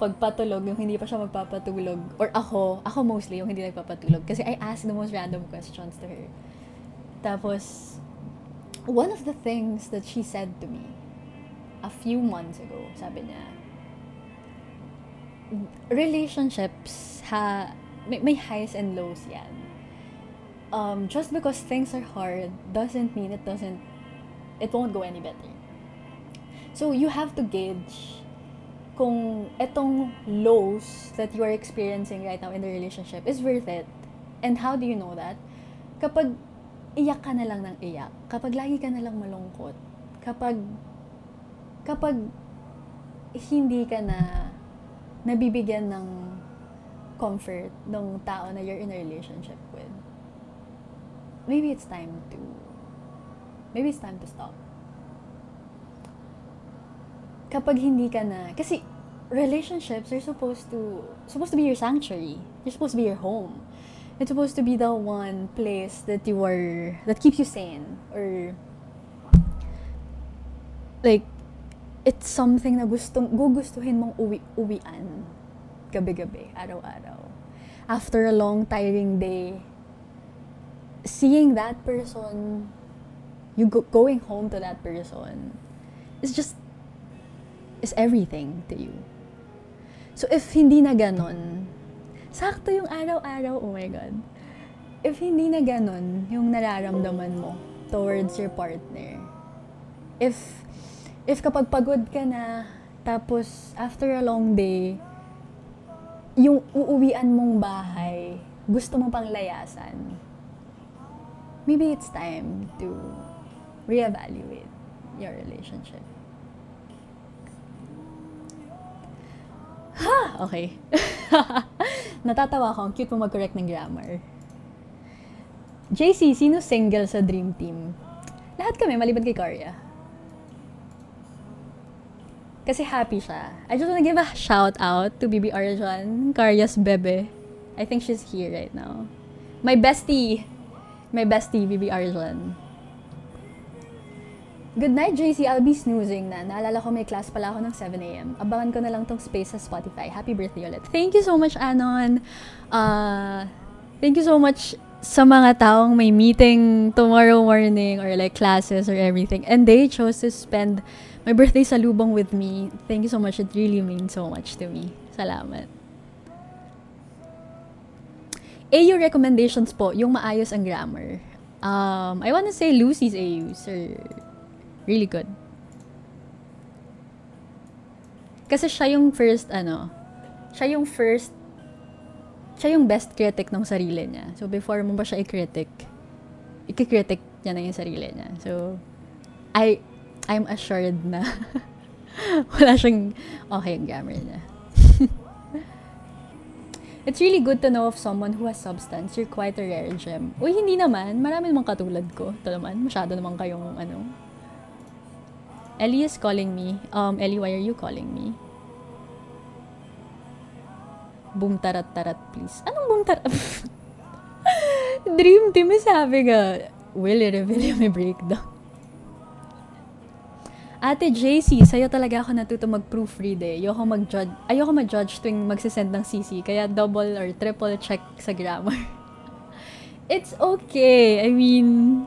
[SPEAKER 1] Pagpatulog, yung hindi pa siya magpapatulog, or ako, ako mostly yung hindi nagpapatulog kasi I ask the most random questions to her. Tapos, one of the things that she said to me a few months ago, sabi niya, relationships ha may, may highs and lows yan. Um, just because things are hard doesn't mean it doesn't it won't go any better. So you have to gauge kung etong lows that you are experiencing right now in the relationship is worth it. And how do you know that? Kapag iyak ka na lang ng iyak, kapag lagi ka na lang malungkot, kapag kapag hindi ka na nabibigyan ng comfort ng tao na you're in a relationship with. maybe it's time to maybe it's time to stop. Kapag hindi ka na, kasi relationships are supposed to supposed to be your sanctuary. They're supposed to be your home. It's supposed to be the one place that you are that keeps you sane or like it's something na gustong gugustuhin mong uwi uwian gabi-gabi, araw-araw. After a long tiring day, seeing that person, you go, going home to that person, is just is everything to you. So if hindi na ganon, sakto yung araw-araw, oh my God. If hindi na ganon yung nararamdaman mo towards your partner, if if kapag pagod ka na, tapos after a long day, yung uuwian mong bahay, gusto mo pang layasan, maybe it's time to reevaluate your relationship. Ha! Okay. *laughs* Natatawa ako. Ang cute mo mag-correct ng grammar. JC, sino single sa Dream Team? Lahat kami, maliban kay Karya. Kasi happy siya. I just wanna give a shout out to Bibi Arjan, Karya's bebe. I think she's here right now. My bestie. My bestie, Bibi Arjan. Good night, JC. I'll be snoozing na. Naalala ko may class pala ako ng 7am. Abangan ko na lang tong space sa Spotify. Happy birthday ulit. Thank you so much, Anon. Uh, thank you so much sa mga taong may meeting tomorrow morning or like classes or everything. And they chose to spend my birthday sa lubong with me. Thank you so much. It really means so much to me. Salamat. AU recommendations po, yung maayos ang grammar. Um, I wanna say Lucy's AUs are really good. Kasi siya yung first, ano, siya yung first, siya yung best critic ng sarili niya. So, before mo ba siya i-critic, i-critic niya na yung sarili niya. So, I, I'm assured na *laughs* wala siyang okay yung grammar niya. *laughs* It's really good to know of someone who has substance. You're quite a rare gem. Uy, hindi naman. Marami namang katulad ko. Ito naman, masyado naman kayong ano. Ellie is calling me. Um, Ellie, why are you calling me? Boom tarat tarat, please. Anong boom tarat? *laughs* Dream team is having a Willie Reveal may breakdown. Ate JC, sa'yo talaga ako natuto mag-proofread eh. Ayoko mag-judge, ayoko mag-judge tuwing magsisend ng CC, kaya double or triple check sa grammar. *laughs* it's okay. I mean,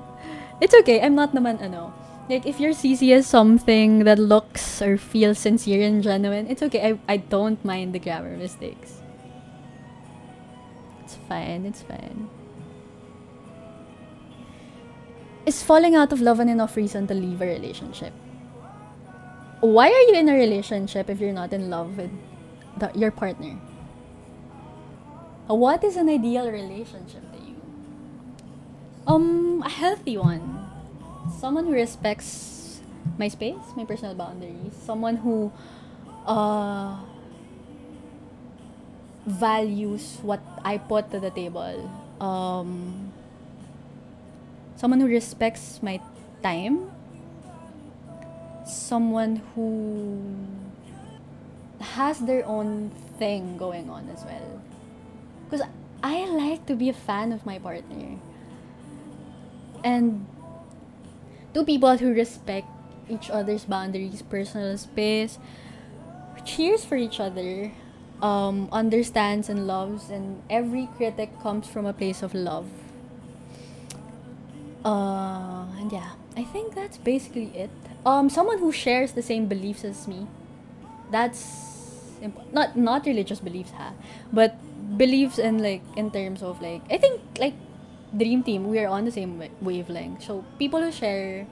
[SPEAKER 1] it's okay. I'm not naman ano. Like, if your CC is something that looks or feels sincere and genuine, it's okay. I, I don't mind the grammar mistakes. It's fine. It's fine. Is falling out of love an enough reason to leave a relationship? Why are you in a relationship if you're not in love with the, your partner? What is an ideal relationship to you? Um, a healthy one. Someone who respects my space, my personal boundaries. Someone who uh, values what I put to the table. Um, someone who respects my time someone who has their own thing going on as well. Because I like to be a fan of my partner. And two people who respect each other's boundaries, personal space, cheers for each other, um, understands and loves, and every critic comes from a place of love. Uh, and yeah, I think that's basically it. Um someone who shares the same beliefs as me that's imp- not not religious beliefs ha but beliefs in like in terms of like i think like dream team we are on the same wa- wavelength. So people who share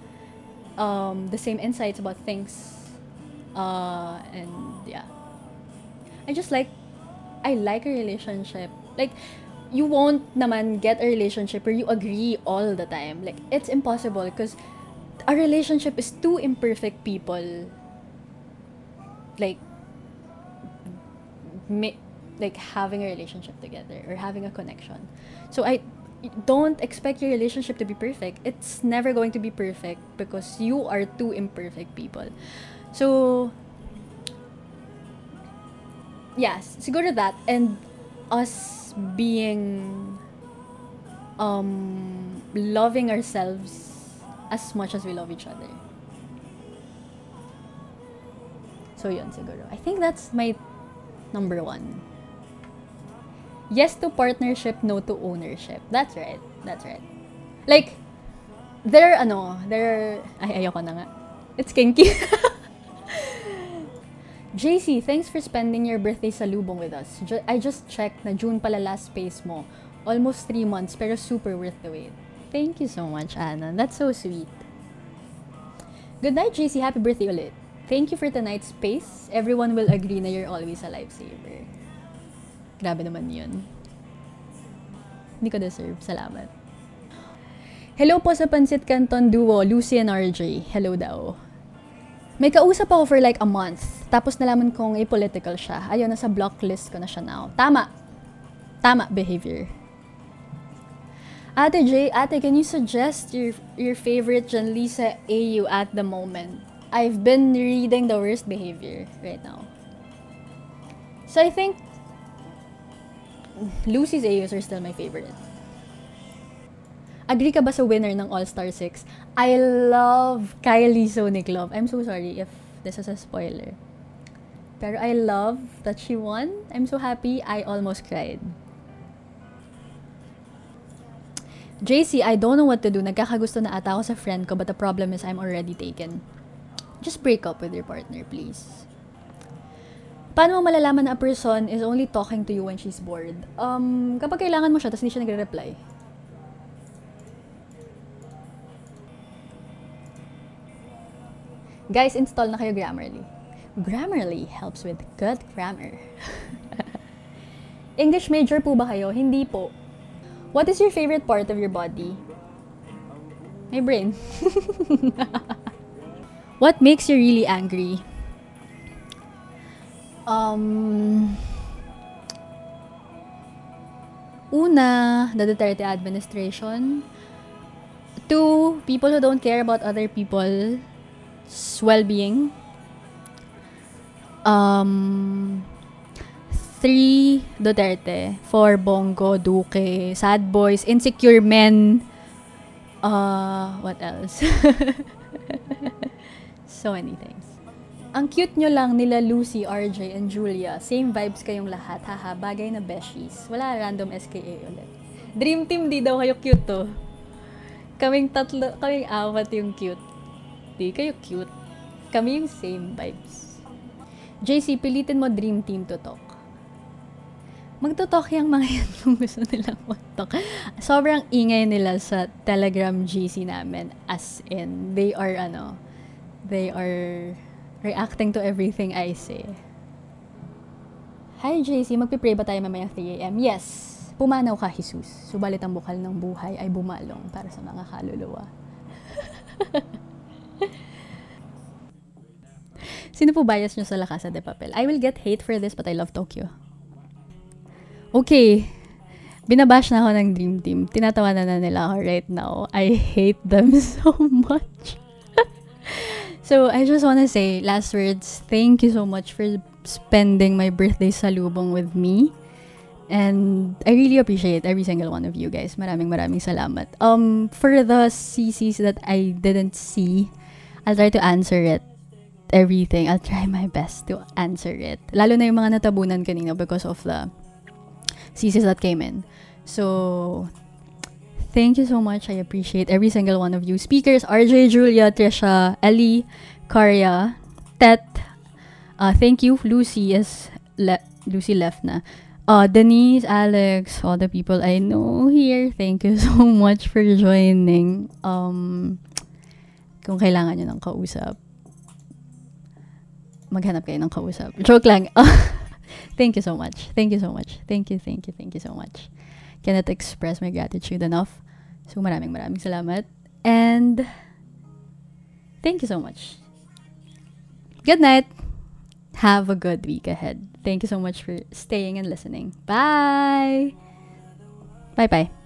[SPEAKER 1] um the same insights about things uh and yeah. I just like i like a relationship. Like you won't naman get a relationship where you agree all the time like it's impossible because a relationship is two imperfect people like ma- like having a relationship together or having a connection. So I don't expect your relationship to be perfect. It's never going to be perfect because you are two imperfect people. So, yes, siguro that and us being um loving ourselves as much as we love each other. So yun siguro. I think that's my number one. Yes to partnership, no to ownership. That's right. That's right. Like, there, ano, there, ay, ayoko na nga. It's kinky. *laughs* JC, thanks for spending your birthday sa Lubong with us. I just checked na June pala last space mo. Almost three months, pero super worth the wait. Thank you so much, Anna. That's so sweet. Good night, JC. Happy birthday ulit. Thank you for tonight's space. Everyone will agree na you're always a lifesaver. Grabe naman yun. Hindi ko deserve. Salamat. Hello po sa Pansit Canton Duo, Lucy and RJ. Hello daw. May kausap ako for like a month. Tapos nalaman kong apolitical siya. Ayun, nasa block list ko na siya now. Tama. Tama behavior. Ate J, ate, can you suggest your your favorite Jan Lisa AU at the moment? I've been reading the worst behavior right now. So I think Lucy's AUs are still my favorite. Agree ka ba sa winner ng All-Star 6? I love Kylie Sonic Love. I'm so sorry if this is a spoiler. Pero I love that she won. I'm so happy. I almost cried. JC, I don't know what to do. Nagkakagusto na ata ako sa friend ko but the problem is I'm already taken. Just break up with your partner, please. Paano mo malalaman na a person is only talking to you when she's bored? Um, kapag kailangan mo siya, tapos hindi siya nagre-reply. Guys, install na kayo Grammarly. Grammarly helps with good grammar. *laughs* English major po ba kayo? Hindi po. What is your favorite part of your body? My brain. *laughs* What makes you really angry? Um, una, the Duterte administration. Two, people who don't care about other people's well-being. Um, three, Duterte. Four, Bongo, Duque, sad boys, insecure men. Uh, what else? *laughs* so many things. Ang cute nyo lang nila Lucy, RJ, and Julia. Same vibes kayong lahat. Haha, bagay na beshies. Wala random SKA ulit. Dream team, di daw kayo cute to. Kaming tatlo, kaming apat yung cute. Di kayo cute. Kami yung same vibes. JC, pilitin mo dream team to talk. Magtutok yung mga *laughs* yan kung gusto nilang mag-talk. Sobrang ingay nila sa Telegram GC namin. As in, they are ano, they are reacting to everything I say. Hi JC, magpipray ba tayo mamaya 3am? Yes! Pumanaw ka, Jesus. Subalit ang bukal ng buhay ay bumalong para sa mga kaluluwa. *laughs* Sino po bias nyo sa La Casa de Papel? I will get hate for this but I love Tokyo. Okay. Binabash na ako ng Dream Team. Tinatawanan na nila ako right now. I hate them *laughs* so much. *laughs* so, I just wanna say, last words, thank you so much for spending my birthday salubong with me. And I really appreciate every single one of you guys. Maraming maraming salamat. Um, for the CCs that I didn't see, I'll try to answer it. Everything. I'll try my best to answer it. Lalo na yung mga natabunan kanina because of the CCs that came in. So, thank you so much. I appreciate every single one of you. Speakers, RJ, Julia, Trisha, Ellie, Karya, Tet. Uh, thank you, Lucy. Is le- Lucy left na. Uh, Denise, Alex, all the people I know here, thank you *laughs* so much for joining. Um, kung kailangan nyo ng kausap, maghanap kayo ng kausap. Joke lang. *laughs* thank you so much. Thank you so much. Thank you, thank you, thank you so much. Cannot express my gratitude enough. So maraming maraming salamat. And thank you so much. Good night. Have a good week ahead. Thank you so much for staying and listening. Bye. Bye bye.